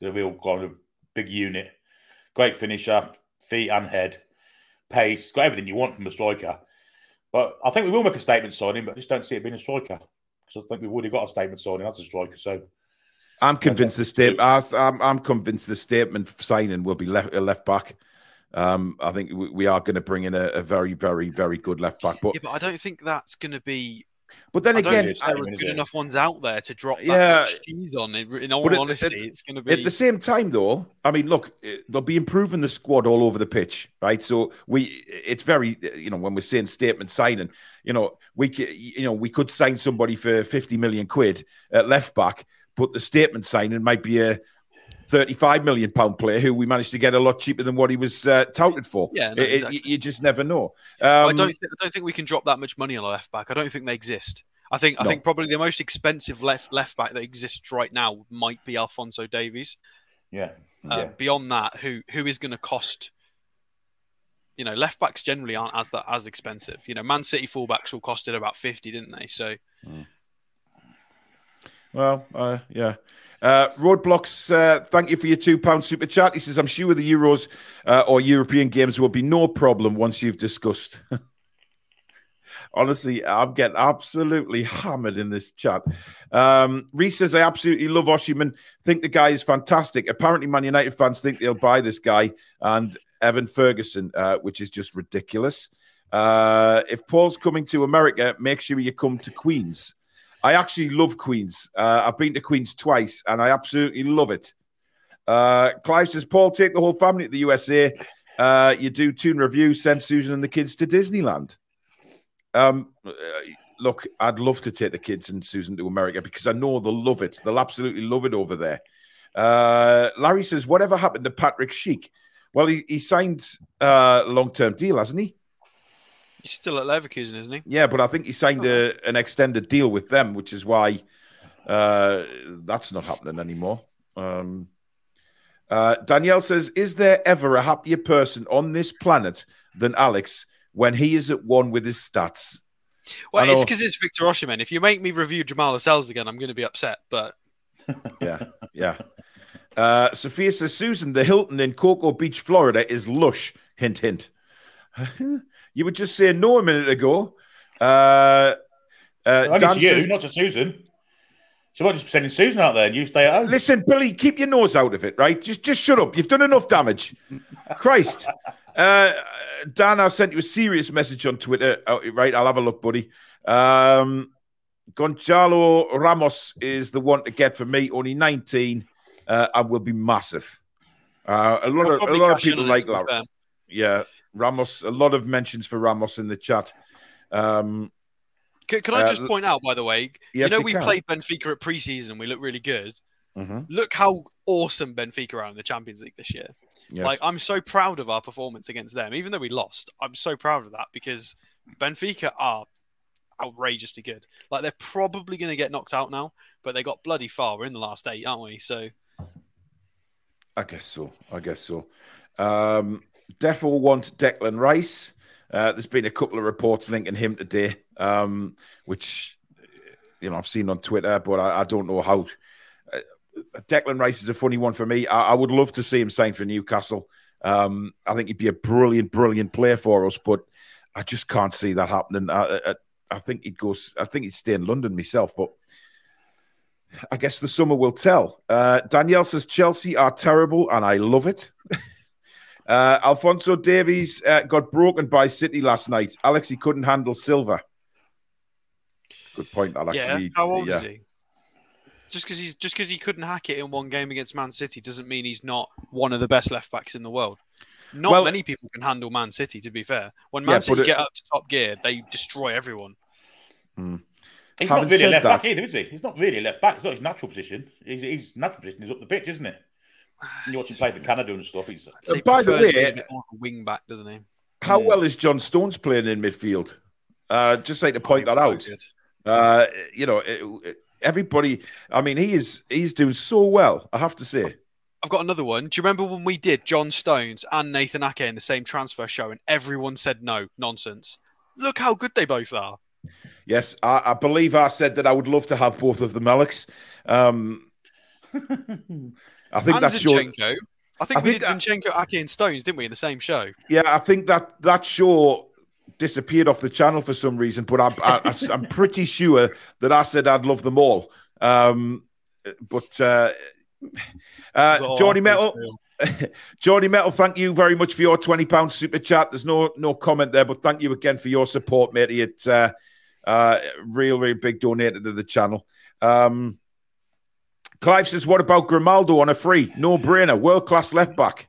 he's a real kind of big unit. Great finisher, feet and head, pace, got everything you want from a striker. But I think we will make a statement signing, but I just don't see it being a striker because I think we've already got a statement signing as a striker. So I'm convinced the statement. I'm, I'm convinced the statement signing will be left left back. Um, I think we are going to bring in a, a, very, very, very good left back. But yeah, but I don't think that's going to be but then I again, there are good enough ones out there to drop that yeah, much cheese on. In all honesty, at, it's going to be. At the same time, though, I mean, look, eh, they'll be improving the squad all over the pitch, right? So we, it's very, you know, when we're saying statement signing, you know, we, you know, we could sign somebody for fifty million quid at left back, but the statement signing might be a 35 million pound player who we managed to get a lot cheaper than what he was uh, touted for. Yeah, no, exactly. it, you just never know. Um, I don't. Th- I don't think we can drop that much money on a left back. I don't think they exist. I think. No. I think probably the most expensive left left back that exists right now might be Alphonso Davies. Yeah. Uh, yeah. Beyond that, who who is going to cost? You know, left backs generally aren't as that as expensive. You know, Man City fullbacks all costed about fifty, didn't they? So. Mm. Well, uh, yeah. Uh, Roadblocks, uh, thank you for your two pound super chat. He says, I'm sure the Euros uh, or European games will be no problem once you've discussed. Honestly, I'm getting absolutely hammered in this chat. Um, Reese says, I absolutely love Osimhen. Think the guy is fantastic. Apparently, Man United fans think they'll buy this guy and Evan Ferguson, uh, which is just ridiculous. Uh, if Paul's coming to America, make sure you come to Queens. I actually love Queens. Uh, I've been to Queens twice and I absolutely love it. Uh, Clive says, Paul, take the whole family to the USA. Uh, you do Toon Review, send Susan and the kids to Disneyland. Um, uh, look, I'd love to take the kids and Susan to America because I know they'll love it. They'll absolutely love it over there. Uh, Larry says, whatever happened to Patrik Schick? Well, he, he signed uh, a long term deal, hasn't he? He's still at Leverkusen, isn't he? Yeah, but I think he signed a, an extended deal with them, which is why uh, that's not happening anymore. Um, uh, Danielle says, Is there ever a happier person on this planet than Alex when he is at one with his stats? Well, it's because it's Victor Osimhen. If you make me review Jamal Lascelles again, I'm going to be upset. But yeah, yeah. Uh, Sophia says, Susan, the Hilton in Cocoa Beach, Florida is lush. Hint, hint. You were just saying no a minute ago. Uh, uh, Dan you, says, not to Susan. So what? Just sending Susan out there and you stay at home. Listen, Billy, keep your nose out of it, right? Just, just shut up. You've done enough damage. Christ, uh, Dan, I sent you a serious message on Twitter. Oh, right, I'll have a look, buddy. Um, Gonzalo Ramos is the one to get for me. Only 19 uh, and will be massive. Uh, a lot of a lot of people like that. Yeah, Ramos. A lot of mentions for Ramos in the chat. Um, can, can, I uh, just uh, point out, by the way, yes, you know, we can. played Benfica at preseason and we look really good. Mm-hmm. Look how awesome Benfica are in the Champions League this year. Yes. Like, I'm so proud of our performance against them, even though we lost. I'm so proud of that because Benfica are outrageously good. Like, they're probably going to get knocked out now, but they got bloody far. We're in the last eight, aren't we? So, I guess so. I guess so. Um, Defo want Declan Rice. Uh, there's been a couple of reports linking him today, um, which you know I've seen on Twitter, but I, I don't know how. Uh, Declan Rice is a funny one for me. I, I would love to see him sign for Newcastle. Um, I think he'd be a brilliant, brilliant player for us, but I just can't see that happening. I, I, I think he'd go. I think he'd stay in London myself, but I guess the summer will tell. Uh, Danielle says Chelsea are terrible, and I love it. uh, Alphonso Davies uh, got broken by City last night. Alex, he couldn't handle Silva. Good point, Alex. Yeah, how old yeah. is he? Just because he's just because he couldn't hack it in one game against Man City doesn't mean he's not one of the best left backs in the world. Not well, many people can handle Man City. To be fair, when Man yeah, City it, get up to top gear, they destroy everyone. Hmm. He's not really a left that, back either, is he? He's not really a left back. It's not his natural position. His, his natural position is up the pitch, isn't it? You watch him play for Canada and stuff. He's uh, by the way, a wing back, doesn't he? How yeah. well is John Stones playing in midfield? Uh, just like to point oh, that out. Uh, you know, everybody. I mean, he is he's doing so well. I have to say. I've got another one. Do you remember when we did John Stones and Nathan Ake in the same transfer show, and everyone said no, nonsense? Look how good they both are. Yes, I, I, believe I said that I would love to have both of them, Alex. Um, I think and that's Zinchenko. your. I think I we think did that, Zinchenko, Ake, and Stones, didn't we, in the same show? Yeah, I think that that show disappeared off the channel for some reason, but I, am pretty sure that I said I'd love them all. Um, but uh, uh, Johnny Metal. Johnny Metal, thank you very much for your twenty pounds super chat. There's no no comment there, but thank you again for your support, matey. It's uh, uh, real, real big donator to the channel. Um, Clive says, "What about Grimaldo on a free? No brainer, world class left back."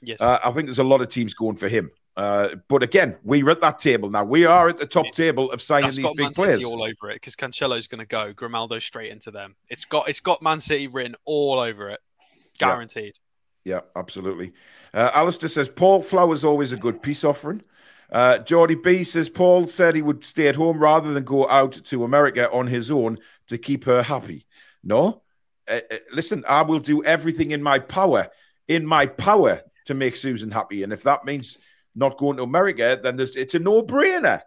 Yes, uh, I think there's a lot of teams going for him. Uh, but again, we're at that table now. We are at the top table of signing these big Man players. City all over it because Cancelo's going to go. Grimaldo straight into them. It's got it's got Man City written all over it, guaranteed. Yeah, yeah absolutely. Uh, Alistair says Paul Flowers always a good peace offering. Uh, Geordie B says Paul said he would stay at home rather than go out to America on his own to keep her happy. No, uh, uh, listen, I will do everything in my power, in my power, to make Susan happy. And if that means not going to America, then it's a no-brainer.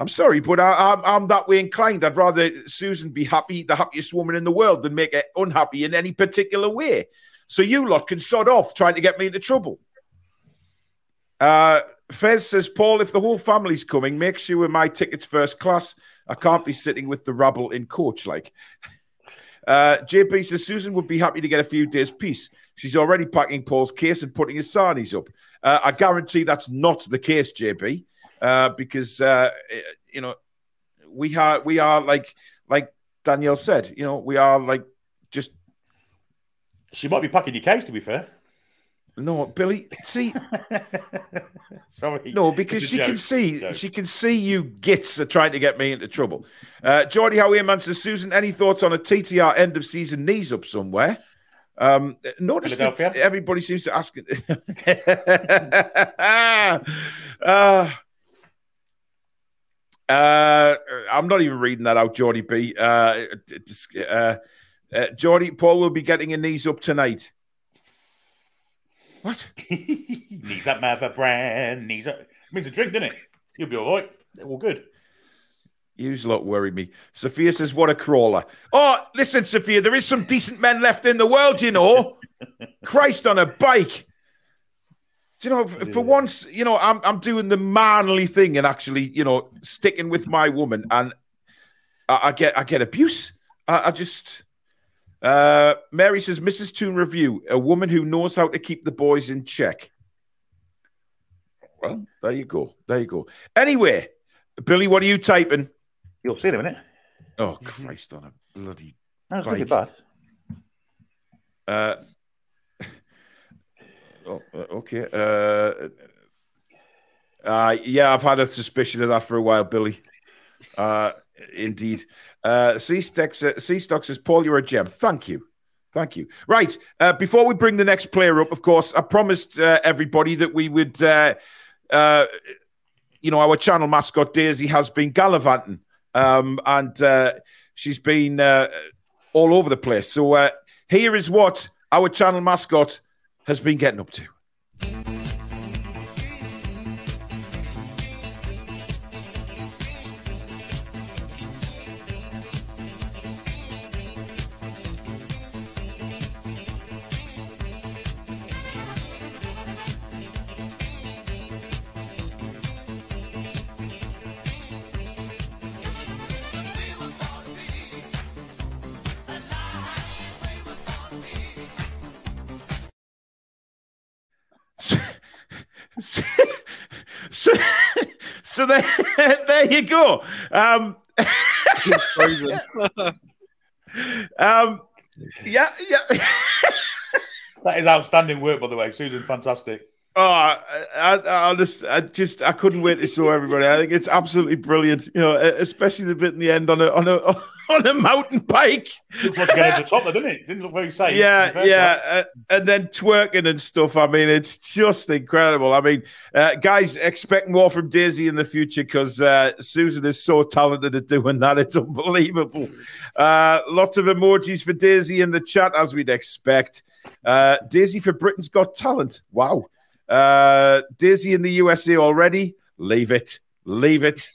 I'm sorry, but I, am I'm, I'm that way inclined. I'd rather Susan be happy, the happiest woman in the world, than make her unhappy in any particular way. So you lot can sod off trying to get me into trouble. Uh, Fez says, Paul, if the whole family's coming, make sure my ticket's first class. I can't be sitting with the rabble in coach like. Uh, JP says Susan would be happy to get a few days' peace. She's already packing Paul's case and putting his sarnies up. Uh, I guarantee that's not the case, JP, uh, because uh, you know we are we are like like Danielle said, you know, we are like just. She might be packing your case, to be fair. No, Billy. See, sorry. No, because she can see joke. she can see you gits are trying to get me into trouble. Uh, Geordie Howie man says, Susan, any thoughts on a TTR end of season knees up somewhere? Um, notice that everybody seems to ask. uh, uh, I'm not even reading that out, Geordie B. Uh, uh, uh, Geordie Paul will be getting a knees up tonight. What? needs that mother brand. Needs that. It means a drink, doesn't it? You'll be all right. All good. You lot worry me. Sophia says, "What a crawler!" Oh, listen, Sophia, there is some decent men left in the world, you know. Christ on a bike. Do you know? For, for once, you know, I'm I'm doing the manly thing and actually, you know, sticking with my woman, and I, I get I get abuse. I, I just uh, Mary says, Mrs. Toon review, a woman who knows how to keep the boys in check. Well, there you go. There you go. Anyway, Billy, what are you typing? You'll see in a minute. Oh, Christ on a bloody. That's really bad. Uh, oh, uh, okay. Uh, uh, yeah, I've had a suspicion of that for a while, Billy. Uh, indeed. Uh, C Stock says, Paul, you're a gem. Thank you. Thank you. Right. Uh, before we bring the next player up, of course, I promised uh, everybody that we would, uh, uh, you know, our channel mascot Daisy has been gallivanting um, and uh, she's been uh, all over the place. So uh, here is what our channel mascot has been getting up to. So there, there you go. Um, He's frozen. um, yeah, yeah. that is outstanding work, by the way, Susan. Fantastic. Oh, I, I, I, just, I just, I couldn't wait to show everybody. I think it's absolutely brilliant. You know, especially the bit in the end on a on a on a mountain bike. Looks like getting to the top, there, didn't it? Didn't look very safe. Yeah, yeah, uh, and then twerking and stuff. I mean, it's just incredible. I mean, uh, guys, expect more from Daisy in the future because uh, Susan is so talented at doing that. It's unbelievable. Uh, lots of emojis for Daisy in the chat, as we'd expect. Uh, Daisy for Britain's Got Talent. Wow. Uh, Dizzy in the USA already. Leave it. Leave it.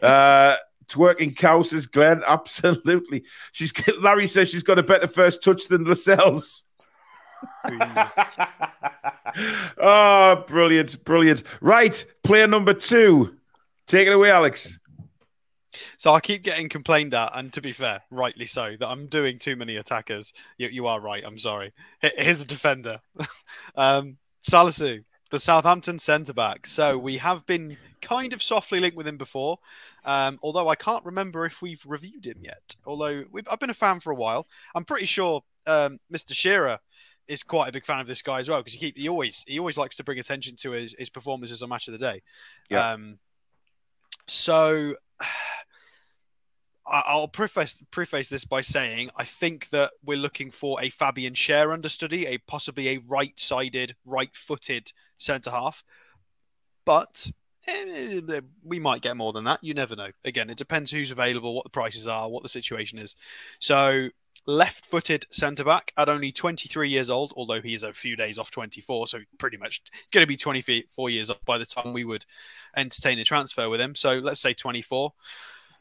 Uh, twerking cow says Glenn. Absolutely. She's Larry says she's got a better first touch than Lascelles. oh, brilliant, brilliant. Right, player number two. Take it away, Alex. So I keep getting complained at, and to be fair, rightly so, that I'm doing too many attackers. You, you are right. I'm sorry. Here's a defender. um, Salisu, the Southampton centre back. So we have been kind of softly linked with him before, um, although I can't remember if we've reviewed him yet. Although I've been a fan for a while, I'm pretty sure um, Mr. Shearer is quite a big fan of this guy as well because he keep he always he always likes to bring attention to his, his performances on Match of the Day. Yeah. Um, so I'll preface preface this by saying I think that we're looking for a Fabian Schär understudy, a possibly a right-sided, right-footed centre half, but eh, we might get more than that. You never know. Again, it depends who's available, what the prices are, what the situation is. So left-footed centre back at only 23 years old, although he is a few days off 24, so pretty much going to be 24 years old by the time we would entertain a transfer with him. So let's say 24.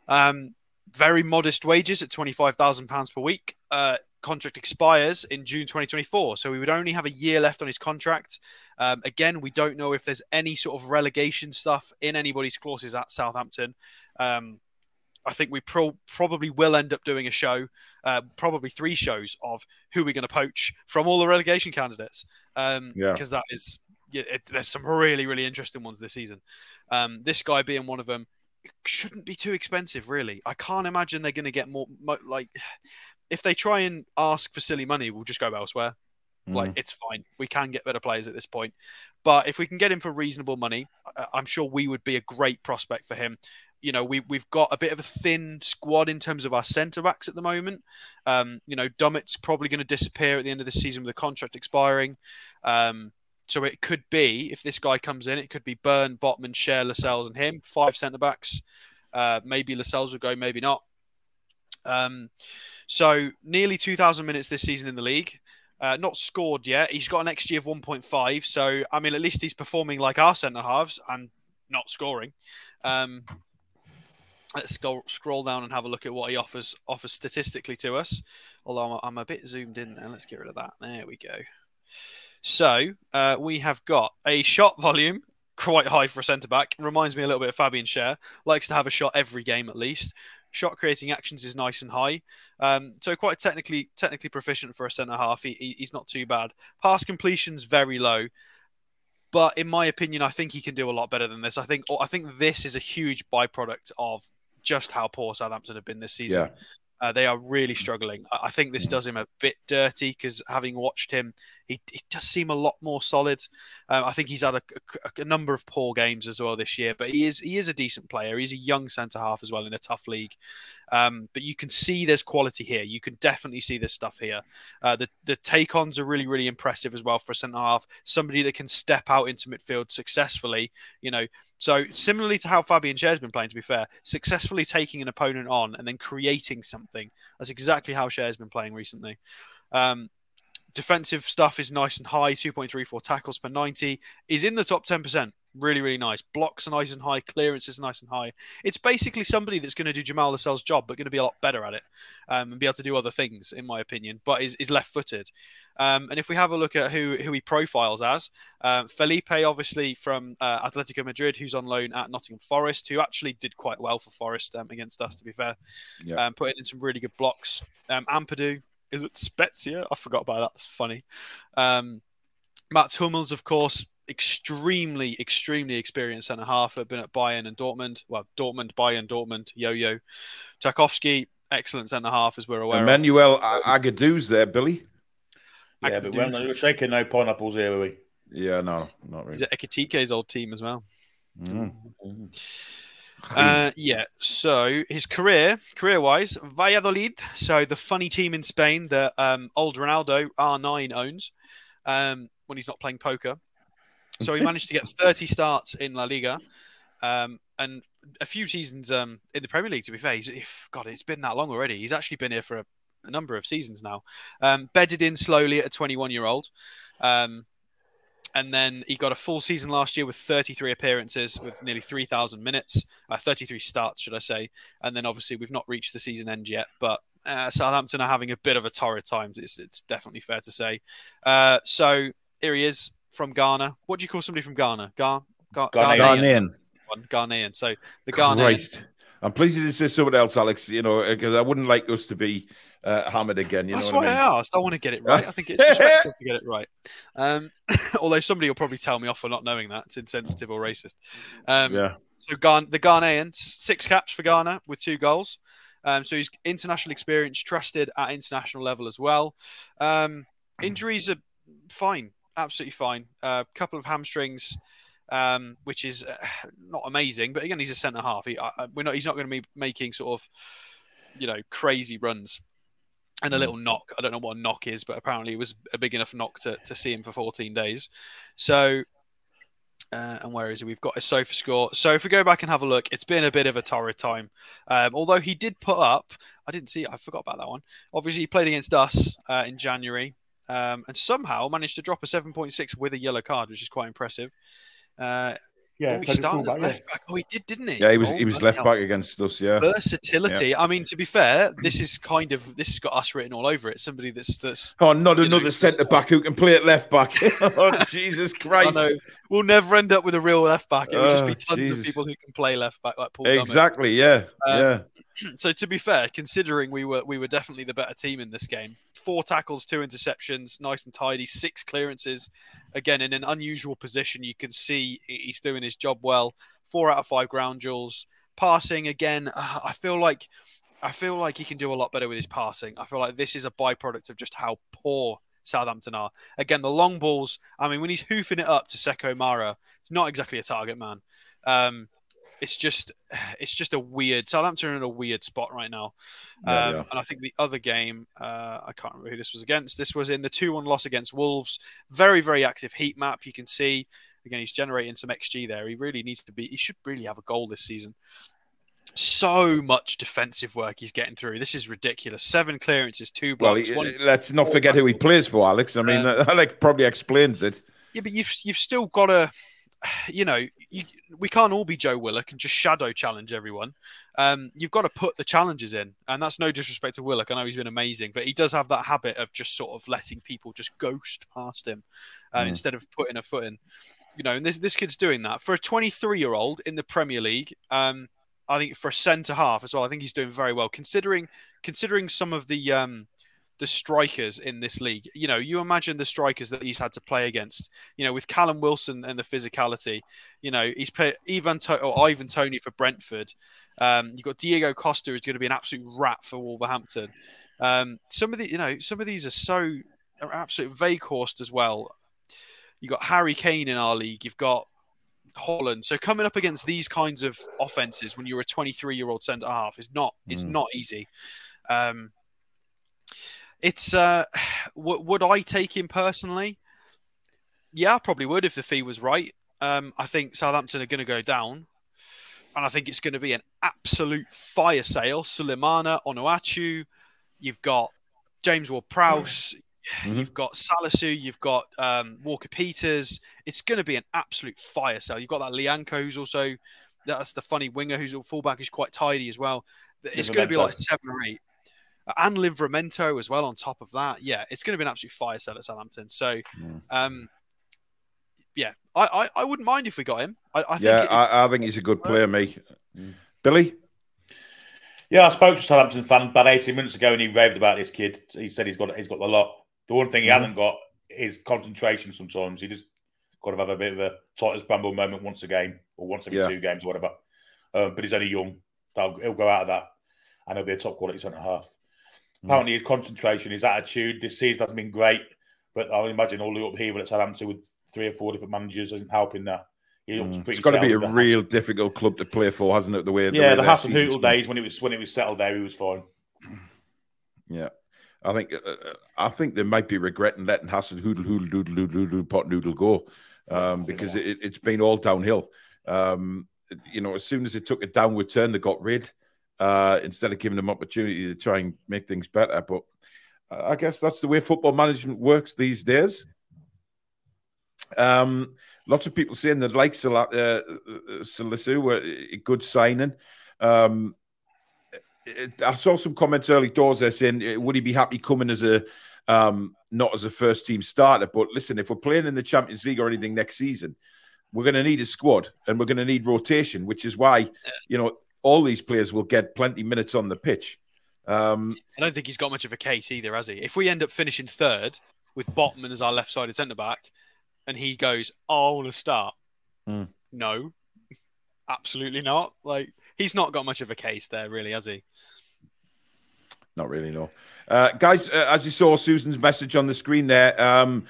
Um, very modest wages at £25,000 per week. Uh, contract expires in June 2024. So we would only have a year left on his contract. Um, again, we don't know if there's any sort of relegation stuff in anybody's clauses at Southampton. Um, I think we pro- probably will end up doing a show, uh, probably three shows of who we're going to poach from all the relegation candidates. Um, yeah. Because that is, yeah, it, there's some really, really interesting ones this season. Um, this guy being one of them shouldn't be too expensive, really. I can't imagine they're going to get more, like, if they try and ask for silly money, we'll just go elsewhere. Mm. Like, it's fine. We can get better players at this point. But if we can get him for reasonable money, I'm sure we would be a great prospect for him you know, we we've got a bit of a thin squad in terms of our centre backs at the moment. Um, you know, Dummett's probably going to disappear at the end of the season with the contract expiring. Um, so it could be if this guy comes in, it could be Burn, Botman, Schär, Lascelles, and him. Five centre backs. Uh, maybe Lascelles will go, maybe not. Um, so nearly 2,000 minutes this season in the league. Uh, not scored yet. He's got an XG of 1.5. So I mean, at least he's performing like our centre halves and not scoring. Um, let's scroll, scroll down and have a look at what he offers offers statistically to us. Although I'm, I'm a bit zoomed in there. Let's get rid of that. There we go. So uh, we have got a shot volume quite high for a centre back. Reminds me a little bit of Fabian Schär. Likes to have a shot every game at least. Shot creating actions is nice and high. Um, so quite technically technically proficient for a centre half. He, he, he's not too bad. Pass completion's very low. But in my opinion, I think he can do a lot better than this. I think I think this is a huge byproduct of just how poor Southampton have been this season. Yeah. Uh, they are really struggling. I think this does him a bit dirty because having watched him, he, he, does seem a lot more solid. Um, I think he's had a, a, a, number of poor games as well this year, but he is he is a decent player. He's a young centre half as well in a tough league. Um, but you can see there's quality here. You can definitely see this stuff here. Uh, the the take ons are really really impressive as well for a centre half. Somebody that can step out into midfield successfully. You know, so similarly to how Fabian Schär's been playing, to be fair, successfully taking an opponent on and then creating something. That's exactly how Schär's been playing recently. Um, defensive stuff is nice and high 2.34 tackles per 90 is in the top 10% really really nice blocks are nice and high clearance is nice and high it's basically somebody that's going to do jamal lascelles job but going to be a lot better at it um, and be able to do other things in my opinion but is, is left-footed um, and if we have a look at who, who he profiles as uh, felipe obviously from uh, atletico madrid who's on loan at nottingham forest who actually did quite well for forest um, against us to be fair yeah. Um, putting in some really good blocks um, ampadu is it Spezia? I forgot about that. That's funny. Um, Mats Hummels, of course, extremely, extremely experienced centre half. Have been at Bayern and Dortmund. Well, Dortmund, Bayern, Dortmund, yo-yo. Tarkowski, excellent centre half, as we're aware. Emmanuel Agadou's there, Billy. Yeah, Agadou. but we're shaking no pineapples here, are we? Yeah, no, not really. Is it Ekitike's old team as well? Mm. Uh, yeah. So his career, career-wise, Valladolid. So the funny team in Spain that um, old Ronaldo R9 owns um, when he's not playing poker. So he managed to get 30 starts in La Liga, um, and a few seasons um, in the Premier League. To be fair, he's, God, it's been that long already. He's actually been here for a, a number of seasons now. Um, bedded in slowly at a 21-year-old. Um, and then he got a full season last year with 33 appearances with nearly 3,000 minutes, uh, 33 starts, should I say. And then obviously we've not reached the season end yet, but uh, Southampton are having a bit of a torrid time. It's, it's definitely fair to say. Uh, so here he is from Ghana. What do you call somebody from Ghana? Ga- Ga- Ghanaian. Ghanaian. Ghanaian. So the Ghanaian. Christ. I'm pleased to say something else, Alex. You know, because I wouldn't like us to be uh, hammered again. You That's know why I, mean? I, asked. I want to get it right. I think it's respectful to get it right. Um, although somebody will probably tell me off for not knowing that. It's insensitive or racist. Um, yeah. So Ghana, the Ghanaians, six caps for Ghana with two goals. Um, so he's international experience, trusted at international level as well. Um, injuries are fine, absolutely fine. A uh, couple of hamstrings. Um, which is uh, not amazing, but again, he's a centre half. He, uh, we're not. He's not going to be making sort of, you know, crazy runs and a hmm. little knock. I don't know what a knock is, but apparently it was a big enough knock to, to see him for 14 days. So, uh, and where is he? We've got a SofaScore. So if we go back and have a look, it's been a bit of a torrid time. Um, although he did put up, I didn't see, I forgot about that one. Obviously, he played against us uh, in January um, and somehow managed to drop a 7.6 with a yellow card, which is quite impressive. Uh, Yeah, oh, he started back, left back. Oh, he did, didn't he? Yeah, he was oh, he was left back against us. Yeah, versatility. Yeah. I mean, to be fair, this is kind of this has got us written all over it. Somebody that's that's oh, not another centre back who can play at left back. oh, Jesus Christ! We'll never end up with a real left back. It will just be oh, tons Jesus. of people who can play left back, like Paul. Exactly. Yeah. Um, yeah. So to be fair, considering we were we were definitely the better team in this game, four tackles, two interceptions, nice and tidy, six clearances. Again, in an unusual position, you can see he's doing his job well. Four out of five ground duels. Passing again, uh, I feel like I feel like he can do a lot better with his passing. I feel like this is a byproduct of just how poor Southampton are. Again, the long balls. I mean, when he's hoofing it up to Sékou Mara, it's not exactly a target man. Um, it's just it's just a weird Southampton are in a weird spot right now. Yeah, um, yeah. And I think the other game, uh, I can't remember who this was against. This was in the two-one loss against Wolves. Very very active heat map. You can see again he's generating some xG there. He really needs to be. He should really have a goal this season. So much defensive work he's getting through. This is ridiculous. Seven clearances, two blocks. Well, he, let's not forget who he plays for, Alex. I mean, um, Alex probably explains it. Yeah, but you've you've still got to you know, you, we can't all be Joe Willock and just shadow challenge everyone. Um, you've got to put the challenges in, and that's no disrespect to Willock. I know he's been amazing, but he does have that habit of just sort of letting people just ghost past him uh, mm. instead of putting a foot in. You know, and this this kid's doing that for a 23 year old in the Premier League. Um, I think for a centre half as well, I think he's doing very well considering considering some of the um, the strikers in this league. You know, you imagine the strikers that he's had to play against. You know, with Callum Wilson and the physicality. You know, he's played Ivan to- or Ivan Toney for Brentford. Um, you've got Diego Costa, who's going to be an absolute rat for Wolverhampton. Um, some of the, you know, some of these are so are absolute Weghorst as well. You've got Harry Kane in our league. You've got Haaland. So coming up against these kinds of offenses when you're a 23 year old centre half is not mm. it's not easy. Um, it's uh, w- would I take him personally? Yeah, I probably would if the fee was right. Um, I think Southampton are going to go down, and I think it's going to be an absolute fire sale. Sulemana, Onuachu, you've got James Ward-Prowse, mm-hmm. you've got Salisu, you've got um, Walker Peters. It's going to be an absolute fire sale. You've got that Lyanco, who's also that's the funny winger who's a fullback who's quite tidy as well. It's going to be like seven or eight and Livramento as well on top of that. Yeah, it's going to be an absolute fire sale at Southampton. So, um, yeah, I, I, I, wouldn't mind if we got him. I, I think yeah, it, I, I, think he's a good player, me. Billy? Yeah, I spoke to Southampton fan about 18 minutes ago and he raved about this kid. He said he's got he's got a lot. The one thing he mm-hmm. hasn't got is concentration sometimes. He just got to have a bit of a Titus Bramble moment once a game or once every yeah. two games or whatever. Um, but he's only young. So he'll go out of that and he'll be a top quality centre half. Apparently, his concentration, his attitude this season hasn't been great. But I imagine all the upheaval at Southampton with three or four different managers isn't helping that. Mm. It's got to be a real Hass- difficult club to play for, hasn't it? The way, the yeah, way the Hasenhüttl days when it was when it was settled there, he was fine. Yeah, I think uh, uh, I think they might be regretting letting Hassan Hasenhüttl hoodle doodle doodle doodle pot noodle go um, because it, has been all downhill. Um, you know, as soon as it took a downward turn, they got rid uh, instead of giving them opportunity to try and make things better. But I guess that's the way football management works these days. Um, lots of people saying that like Sal- uh, Salisu were a good signing. Um, I saw some comments early doors there saying, uh, would he be happy coming as a um, not as a first team starter? But listen, if we're playing in the Champions League or anything next season, we're going to need a squad and we're going to need rotation, which is why, you know, all these players will get plenty minutes on the pitch. Um, I don't think he's got much of a case either, has he? If we end up finishing third with Botman as our left-sided centre back, and he goes, oh, "I want to start," mm. no, absolutely not. Like he's not got much of a case there, really, has he? Not really, no. Uh, guys, uh, as you saw Susan's message on the screen there, um,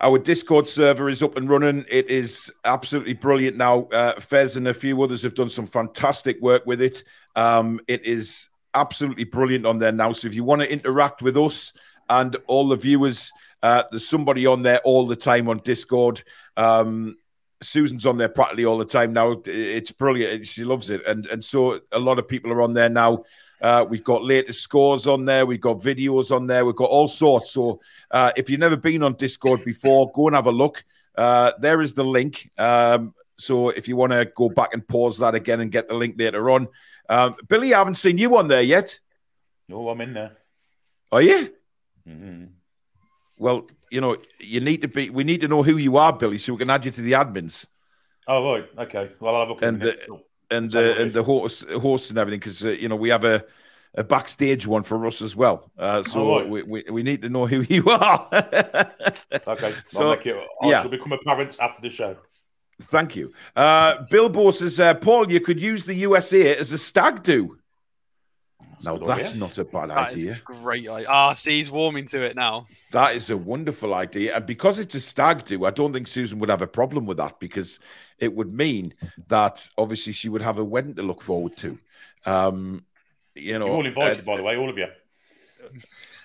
our Discord server is up and running. It is absolutely brilliant now. Uh, Fez and a few others have done some fantastic work with it. Um, it is absolutely brilliant on there now. So if you want to interact with us and all the viewers, uh, there's somebody on there all the time on Discord. Um, Susan's on there practically all the time now. It's brilliant. She loves it, and and so a lot of people are on there now. Uh, we've got latest scores on there. We've got videos on there. We've got all sorts. So uh, if you've never been on Discord before, go and have a look. Uh, there is the link. Um, So if you want to go back and pause that again and get the link later on, um, Billy, I haven't seen you on there yet. No, I'm in there. Are you? Mm-hmm. Well, you know, you need to be. We need to know who you are, Billy, so we can add you to the admins. Oh right, okay. Well, I'll have a look. And the, and the and the horse, horse and everything, because uh, you know we have a a backstage one for us as well. Uh, so oh, right. we, we, we need to know who you are. okay, so I'll it, I yeah. shall become a parent after the show. Thank you. Uh, Bilbo says, uh, Paul, you could use the USA as a stag do. No, that's idea. not a bad that idea. A great idea. Ah, see, he's warming to it now. That is a wonderful idea. And because it's a stag do, I don't think Susan would have a problem with that because it would mean that obviously she would have a wedding to look forward to. Um, you know, You're all invited, uh, by the way, all of you.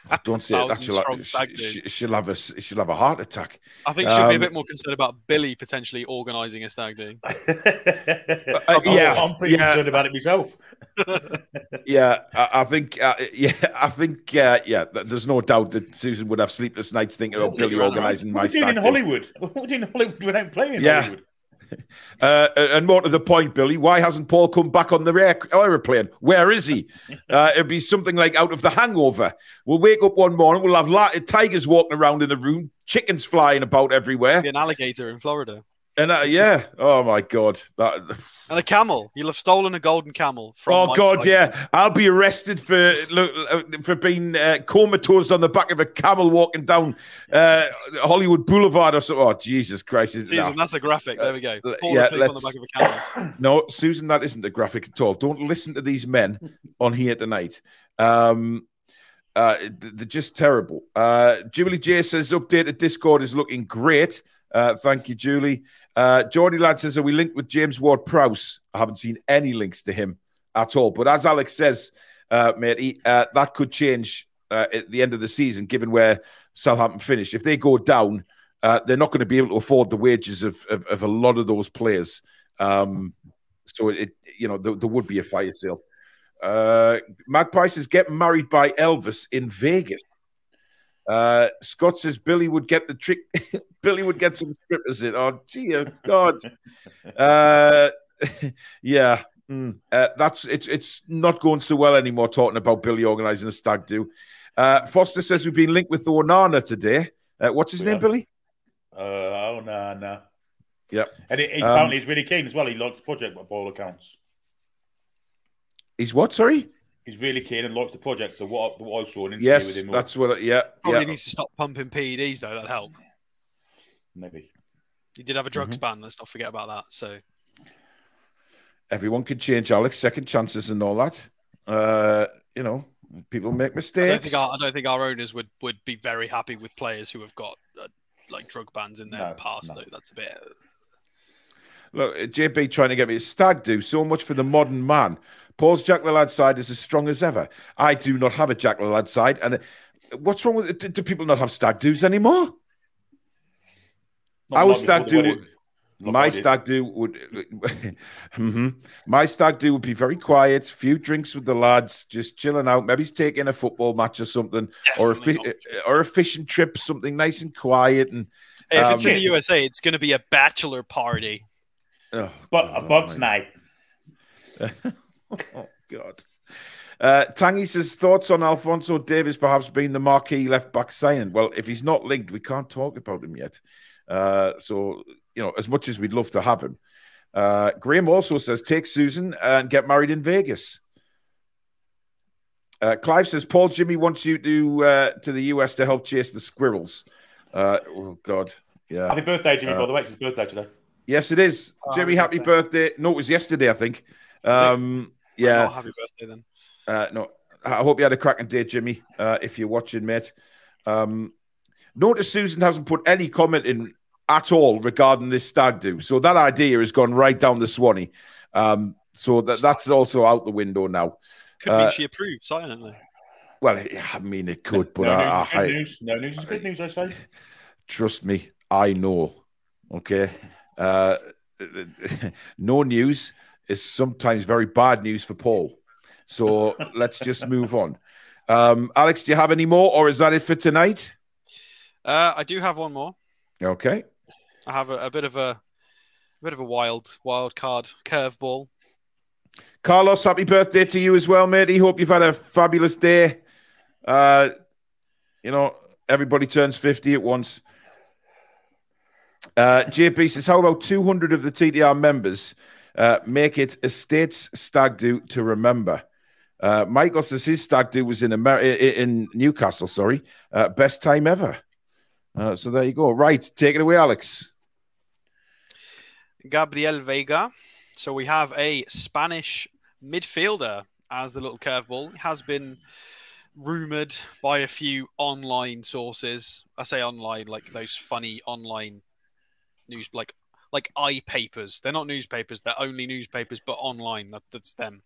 I don't say that. She'll have, she, she'll have a she'll have a heart attack. I think she'll um, be a um, bit more concerned about Billy potentially organising a stag do. uh, yeah, I'm pretty yeah. concerned about it myself. Yeah, I, I think. Uh, yeah, I think. Uh, yeah, there's no doubt that Susan would have sleepless nights thinking about Billy organising my. What doing in Hollywood? What doing in Hollywood without playing? Yeah. Hollywood? Uh, and more to the point, Billy, why hasn't Paul come back on the aeroplane? Where is he? Uh, it'd be something like out of the hangover. We'll wake up one morning, we'll have tigers walking around in the room, chickens flying about everywhere. Be an alligator in Florida. And uh, yeah, oh my god, that... and a camel. You'll have stolen a golden camel. From oh Mike god, Tyson. yeah, I'll be arrested for uh, for being uh, comatose on the back of a camel walking down uh, Hollywood Boulevard or something. Oh Jesus Christ! Susan, that's a graphic. There we go. Fall yeah, asleep on the back of a camel. No, Susan, that isn't a graphic at all. Don't listen to these men on here tonight. Um, uh, they're just terrible. Uh, Julie J says updated Discord is looking great. Uh, thank you, Julie. Uh, Jordy Lad says, Are we linked with James Ward Prowse? I haven't seen any links to him at all. But as Alex says, uh, mate, he, uh, that could change uh, at the end of the season, given where Southampton finished. If they go down, uh, they're not going to be able to afford the wages of, of, of a lot of those players. Um, so it, you know, there, there, would be a fire sale. Uh, Magpie says, Get married by Elvis in Vegas. Uh, Scott says Billy would get the trick. Billy would get some strippers in. Oh, gee, oh God. uh, yeah, mm, uh, that's it's it's not going so well anymore. Talking about Billy organising a stag do. Uh, Foster says we've been linked with the Onana today. Uh, what's his yeah. name, Billy? Uh, Onana. Yeah, and he, he um, apparently he's really keen as well. He likes the project by all accounts. He's what? Sorry he's really keen and likes the project. So what, what I saw an yes, with him. Yes, that's what. Yeah, probably yeah. needs to stop pumping PEDs though. That'd help. Maybe he did have a drugs mm-hmm. ban. Let's not forget about that. So everyone can change, Alex. Second chances and all that. Uh, you know, people make mistakes. I don't think our, I don't think our owners would would be very happy with players who have got uh, like drug bans in their no, past. No. Though that's a bit. Uh, Look, JB trying to get me a stag do so much for the modern man. Paul's Jack the Lad side is as strong as ever. I do not have a Jack the Lad side. And uh, what's wrong with it? Do people not have stag do's anymore? Not Our stag do. My stag do would, mm-hmm. my stag do would be very quiet, few drinks with the lads, just chilling out. Maybe he's taking a football match or something, or a fi- or a fishing trip, something nice and quiet. And if um, it's in the USA, it's going to be a bachelor party. Oh, but a bug's night. oh, God. Uh, Tangy says thoughts on Alphonso Davies perhaps being the marquee left back signing. Well, if he's not linked, we can't talk about him yet. Uh, so, you know, as much as we'd love to have him. Uh, Graham also says take Susan and get married in Vegas. Uh, Clive says Paul Jimmy wants you to uh, to the US to help chase the squirrels. Uh, oh God, yeah. Happy birthday, Jimmy! by the way, it's his birthday today. Yes, it is. Oh, Jimmy, happy birthday. birthday. No, it was yesterday, I think. Um, yeah. Oh, happy birthday then. Uh, no, I hope you had a cracking day, Jimmy. Uh, if you're watching, mate. Um, notice Susan hasn't put any comment in at all regarding this stag do. So that idea has gone right down the Swanee. Um, so that, that's also out the window now. Could uh, mean she approved silently. Well, I mean, it could, but no, I, news, I, news. no news is good news. I say. Trust me, I know. Okay, uh, no news is sometimes very bad news for Paul. So let's just move on. Um, Alex, do you have any more, or is that it for tonight? Uh, I do have one more. Okay. I have a, a bit of a a bit of a wild, wild card curveball. Carlos, happy birthday to you as well, matey. Hope you've had a fabulous day. Uh, you know, everybody turns 50 at once. Uh, JP says, How about 200 of the TTR members uh, make it a state's stag do to remember? Uh, Michael says his stag do was in Amer- in Newcastle. Sorry, uh, best time ever. Uh, so there you go. Right, take it away, Alex. Gabriel Veiga. So we have a Spanish midfielder as the little curveball. Has been rumored by a few online sources. I say online, like those funny online news, like like i papers. They're not newspapers; they're only newspapers, but online. That, that's them.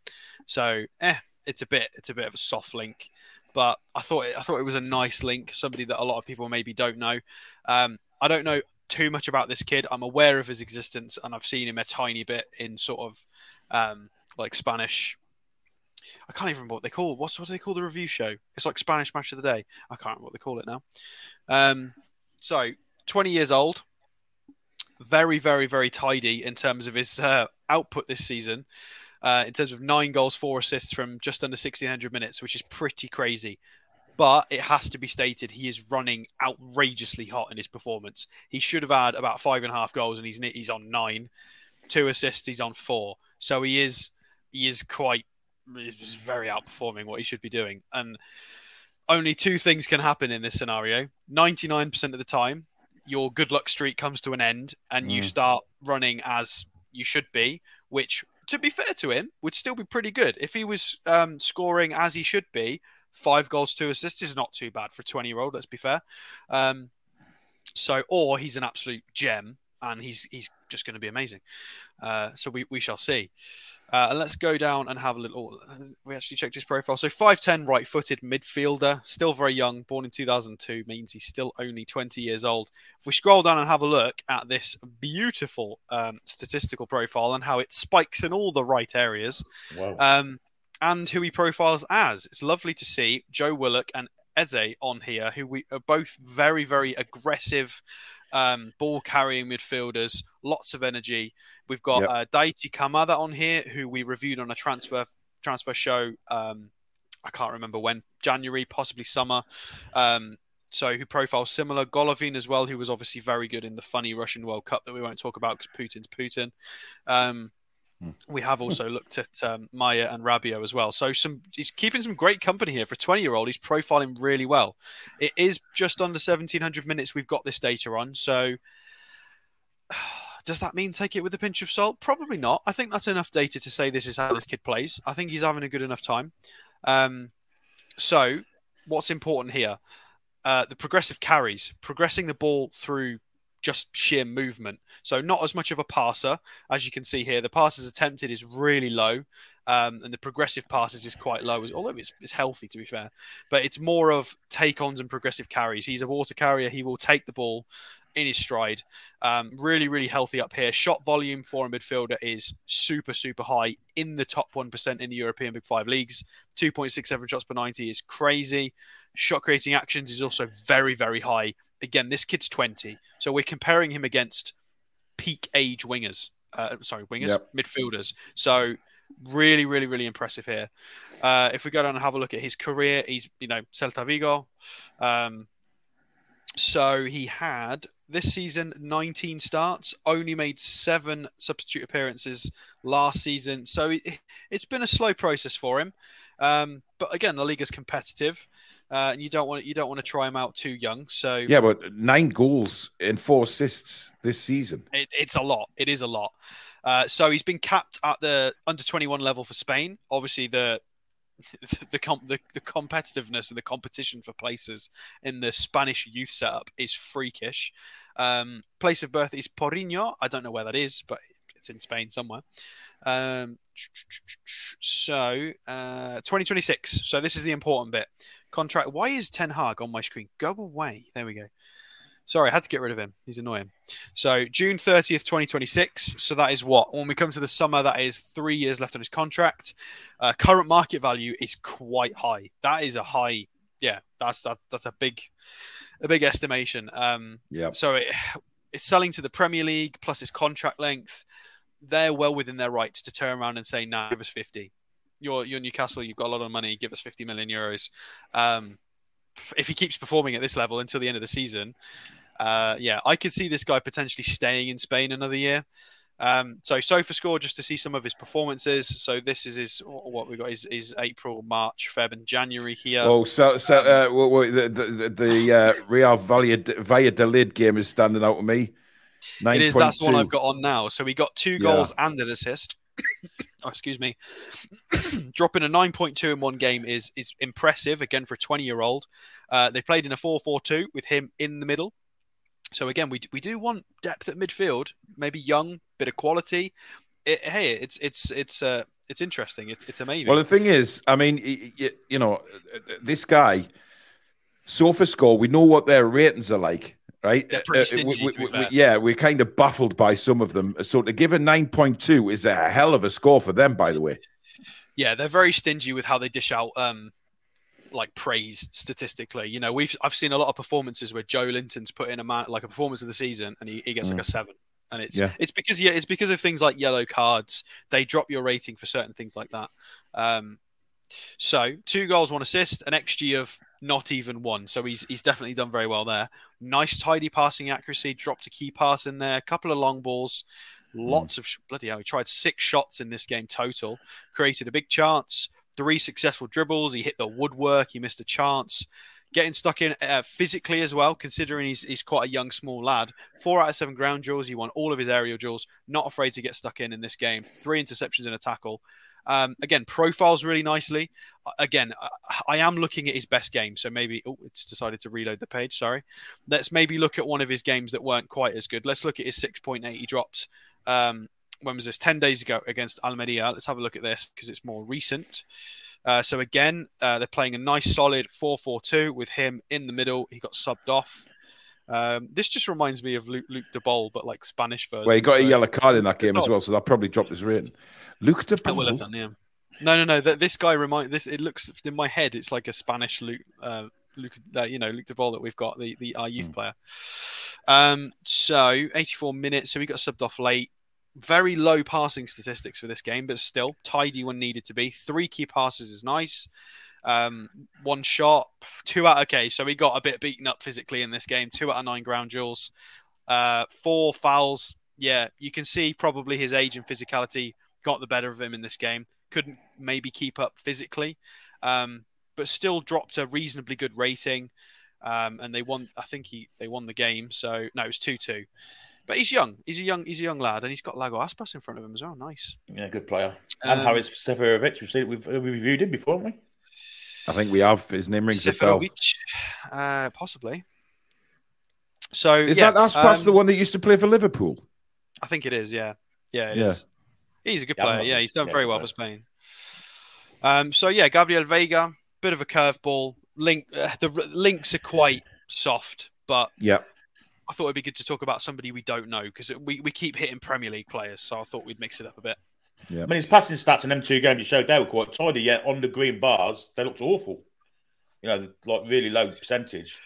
So, eh, it's a bit it's a bit of a soft link, but I thought it, I thought it was a nice link. Somebody that a lot of people maybe don't know. Um, I don't know too much about this kid. I'm aware of his existence, and I've seen him a tiny bit in sort of um, like Spanish. I can't even remember what they call. What's what do they call the review show? It's like Spanish Match of the Day. I can't remember what they call it now. Um, so 20 years old, very, very, very tidy in terms of his uh, output this season uh, in terms of nine goals, four assists from just under 1600 minutes, which is pretty crazy. But it has to be stated he is running outrageously hot in his performance. He should have had about five and a half goals, and he's he's on nine, two assists, he's on four. So he is he is quite he's very outperforming what he should be doing. And only two things can happen in this scenario. 99% of the time, your good luck streak comes to an end and mm. you start running as you should be, which to be fair to him, would still be pretty good. If he was um, scoring as he should be, five goals, two assists is not too bad for a 20 year old, let's be fair. Um, so, or he's an absolute gem and he's he's just going to be amazing. Uh, so we, we shall see. Uh, and let's go down and have a little. We actually checked his profile. So 5'10, right footed midfielder, still very young, born in 2002, means he's still only 20 years old. If we scroll down and have a look at this beautiful um, statistical profile and how it spikes in all the right areas, wow. um, and who he profiles as, it's lovely to see Joe Willock and Eze on here, who we are both very, very aggressive um, ball carrying midfielders, lots of energy. We've got yep. uh, Daichi Kamada on here, who we reviewed on a transfer transfer show. Um, I can't remember when, January, possibly summer. Um, so who profiles similar. Golovin as well, who was obviously very good in the funny Russian World Cup that we won't talk about because Putin's Putin. Um. We have also looked at um, Maya and Rabiot as well. So some he's keeping some great company here for a 20 year old. He's profiling really well. It is just under 1700 minutes we've got this data on. So does that mean take it with a pinch of salt? Probably not. I think that's enough data to say this is how this kid plays. I think he's having a good enough time. Um, so what's important here? Uh, the progressive carries, progressing the ball through just sheer movement. So not as much of a passer as you can see here. The passes attempted is really low, um, and the progressive passes is quite low. Although it's, it's healthy to be fair, but it's more of take-ons and progressive carries. He's a water carrier. He will take the ball in his stride. Um, really, really healthy up here. Shot volume for a midfielder is super, super high in the top 1% in the European Big Five leagues. 2.67 shots per 90 is crazy. Shot creating actions is also very, very high again, this kid's 20. So we're comparing him against peak age wingers. Uh, sorry, wingers, yep. midfielders. So really, really, really impressive here. Uh, if we go down and have a look at his career, he's, you know, Celta Vigo. Um, so he had this season 19 starts, only made seven substitute appearances last season. So it, has been a slow process for him. Um, but again, the league is competitive uh, and you don't want you don't want to try him out too young. So yeah, but nine goals and four assists this season. It, it's a lot. It is a lot. Uh, so he's been capped at the under twenty one level for Spain. Obviously, the the, comp, the, the competitiveness and the competition for places in the Spanish youth setup is freakish. Um, place of birth is Porriño. I don't know where that is, but it's in Spain somewhere. Um, so uh, 2026. So this is the important bit contract. Why is Ten Hag on my screen? Go away. There we go. Sorry, I had to get rid of him. He's annoying. So June 30th, 2026. So that is what? When we come to the summer, that is three years left on his contract. Uh, current market value is quite high. That is a high. Yeah, that's that, that's a big, a big estimation. Um, yeah. So it, it's selling to the Premier League plus his contract length. They're well within their rights to turn around and say, "Nah, give us 50. You're you're Newcastle. You've got a lot of money. Give us 50 million euros." Um, if he keeps performing at this level until the end of the season, uh, yeah, I could see this guy potentially staying in Spain another year. Um, so SofaScore just to see some of his performances. So this is his what we got is, is April, March, Feb, and January here. Oh, so so uh, well, well, the the, the uh, Real Valladolid game is standing out to me. 9. It is. 2. That's the one I've got on now. So he got two goals yeah. and an assist. Oh, excuse me. Dropping a 9.2 in one game is is impressive again for a 20 year old. Uh, they played in a 4-4-2 with him in the middle. So again, we we do want depth at midfield, maybe young, bit of quality. It, hey, it's it's it's uh it's interesting. It's it's amazing. Well, the thing is, I mean, you, you know, this guy, SofaScore, we know what their ratings are like, right? Uh, stingy, uh, we, we, we, yeah, we're kind of baffled by some of them. So to give a nine point two is a hell of a score for them, by the way. Yeah, they're very stingy with how they dish out um, like praise statistically. You know, we've I've seen a lot of performances where Joelinton's put in a man like a performance of the season and he, he gets mm. like a seven. And it's yeah. it's because yeah, it's because of things like yellow cards. They drop your rating for certain things like that. Um, so two goals, one assist, an XG of not even one. So he's he's definitely done very well there. Nice tidy passing accuracy, dropped a key pass in there, a couple of long balls, lots mm. of bloody hell. He tried six shots in this game total, created a big chance, three successful dribbles. He hit the woodwork. He missed a chance. Getting stuck in uh, physically as well, considering he's, he's quite a young, small lad. Four out of seven ground duels. He won all of his aerial duels. Not afraid to get stuck in in this game. Three interceptions and a tackle. Um, again, profiles really nicely. Again, I am looking at his best game, so maybe oh, it's decided to reload the page. Sorry. Let's maybe look at one of his games that weren't quite as good. Let's look at his 6.8 he dropped um, when was this? 10 days ago against Almeria. Let's have a look at this because it's more recent. Uh, so again, uh, they're playing a nice solid 4-4-2 with him in the middle. He got subbed off. Um, this just reminds me of Luke, Luke de Bolle, but like Spanish version. Well, he got a yellow card in that game as well, so that probably dropped his rating. Luke de will have done, yeah. No, no, no. This guy remind this. It looks in my head. It's like a Spanish Luke, uh, Luke, uh, you know, Luke de that we've got the the our youth mm. player. Um, so 84 minutes. So we got subbed off late. Very low passing statistics for this game, but still tidy when needed to be. Three key passes is nice. Um, one shot, two out. Okay, so he got a bit beaten up physically in this game. Two out of nine ground duels, uh, four fouls. Yeah, you can see probably his age and physicality got the better of him in this game. Couldn't maybe keep up physically, um, but still dropped a reasonably good rating. Um, and they won. I think he they won the game. So no, it was two two. But he's young. He's a young. He's a young lad, and he's got Iago Aspas in front of him as well. Nice. Yeah, good player. And um, Haris Seferovic. We've seen we've, we've reviewed him before, haven't we? I think we have. His name rings Seferovic, a bell. Uh, possibly. So is yeah, that Aspas um, the one that used to play for Liverpool? I think it is. Yeah, yeah, it yeah. is. He's a good player. Yeah, he's done very well for Spain. Um, so yeah, Gabriel Veiga, bit of a curveball. Link, uh, the links are quite soft, but yeah, I thought it'd be good to talk about somebody we don't know because we, we keep hitting Premier League players, so I thought we'd mix it up a bit. Yeah, I mean his passing stats in them two games you showed they were quite tidy, yet on the green bars they looked awful. You know, like really low percentage.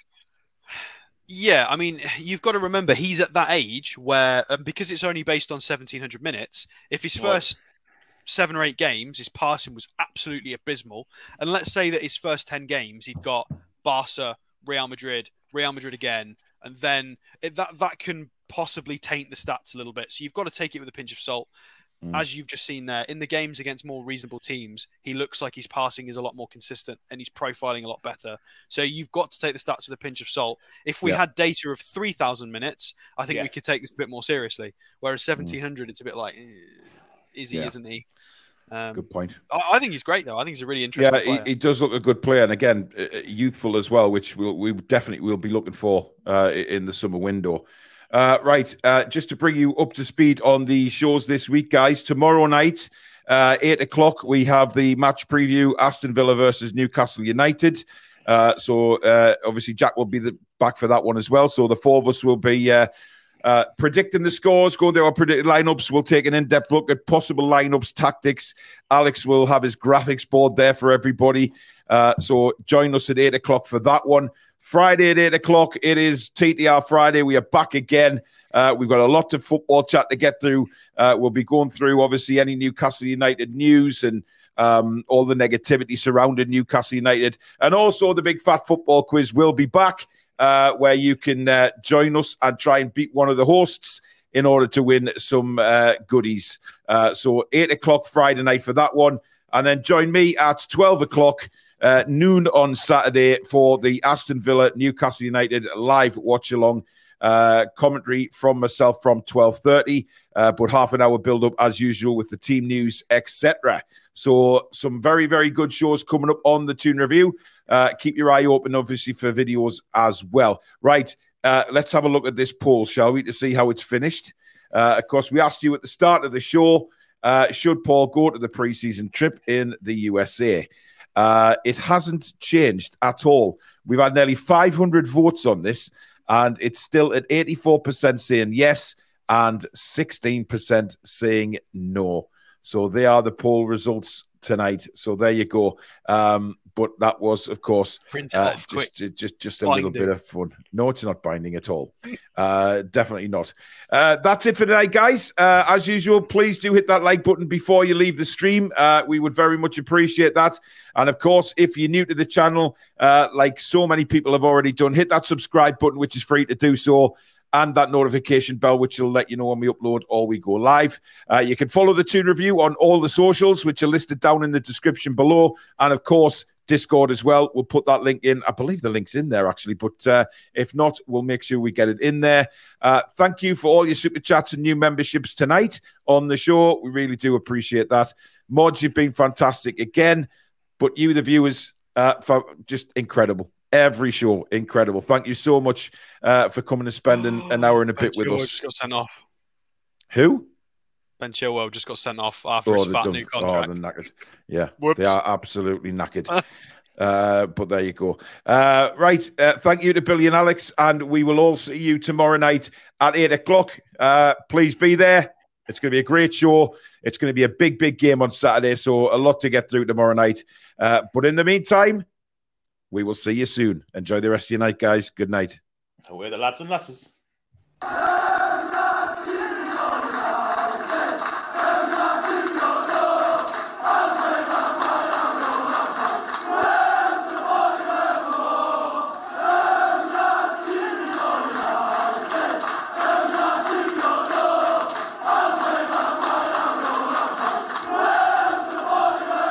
Yeah, I mean, you've got to remember he's at that age where um, because it's only based on 1700 minutes, if his first seven or eight games his passing was absolutely abysmal, and let's say that his first 10 games he'd got Barca, Real Madrid, Real Madrid again, and then it, that that can possibly taint the stats a little bit. So you've got to take it with a pinch of salt. Mm. As you've just seen there, in the games against more reasonable teams, he looks like his passing is a lot more consistent and he's profiling a lot better. So you've got to take the stats with a pinch of salt. If we yeah. had data of 3,000 minutes, I think yeah. we could take this a bit more seriously. Whereas 1,700, mm. it's a bit like, eh, is he, yeah. isn't he? Um, good point. I, think he's great, though. I think he's a really interesting. Yeah, he, he, does look a good player, and again, uh, uh, youthful as well, which we'll, we definitely will be looking for uh, in the summer window. Uh, right, uh, just to bring you up to speed on the shows this week, guys. Tomorrow night, uh, eight o'clock, we have the match preview: Aston Villa versus Newcastle United. so obviously, Jack will be the, back for that one as well. So the four of us will be uh, predicting the scores, going through our predicted lineups. We'll take an in depth look at possible lineups, tactics. Alex will have his graphics board there for everybody. Uh, so join us at eight o'clock for that one. Friday at eight o'clock, it is TTR Friday. We are back again. Uh, we've got a lot of football chat to get through. Uh, we'll be going through, obviously, any Newcastle United news and um, all the negativity surrounding Newcastle United. And also, the big fat football quiz will be back, uh, where you can uh, join us and try and beat one of the hosts in order to win some uh, goodies. Uh, so, 8 o'clock Friday night for that one. And then join me at 12 o'clock. Uh, noon on Saturday for the Aston Villa Newcastle United live watch along. Uh, commentary from myself from 12.30 uh, but half an hour build up as usual with the team news etc so some very very good shows coming up on the Toon Review. Uh, keep your eye open obviously for videos as well. Right uh, let's have a look at this poll shall we to see how it's finished? Uh, of course we asked you at the start of the show uh, should paul go to the preseason trip in the usa it hasn't changed at all we've had nearly 500 votes on this and it's still at 84% saying yes and 16% saying no. So they are the poll results tonight. So there you go. Um, but that was, of course, Print uh, just, just, just, just a binding. little bit of fun. No, it's not binding at all. Uh, definitely not. Uh, that's it for tonight, guys. Uh, as usual, please do hit that like button before you leave the stream. Uh, we would very much appreciate that. And of course, if you're new to the channel, uh, like so many people have already done, hit that subscribe button, which is free to do so and that notification bell, which will let you know when we upload or we go live. Uh, you can follow the Toon Review on all the socials, which are listed down in the description below. And of course, Discord as well. We'll put that link in. I believe the link's in there actually, but uh, if not, we'll make sure we get it in there. Uh, thank you for all your super chats and new memberships tonight on the show. We really do appreciate that. Mods, you've been fantastic again, but you, the viewers, uh, for just incredible. Every show, incredible. Thank you so much uh, for coming and spending an hour and a bit with us. Got sent off. Who? Ben Chilwell just got sent off after oh, his fat done, new contract. Oh, knackered. Yeah, Whoops. they are absolutely knackered. uh, but there you go. Uh, right. Uh, thank you to Billy and Alex. And we will all see you tomorrow night at eight o'clock. Uh, please be there. It's going to be a great show. It's going to be a big, big game on Saturday. So a lot to get through tomorrow night. Uh, but in the meantime, we will see you soon. Enjoy the rest of your night, guys. Good night. Away the lads and lasses.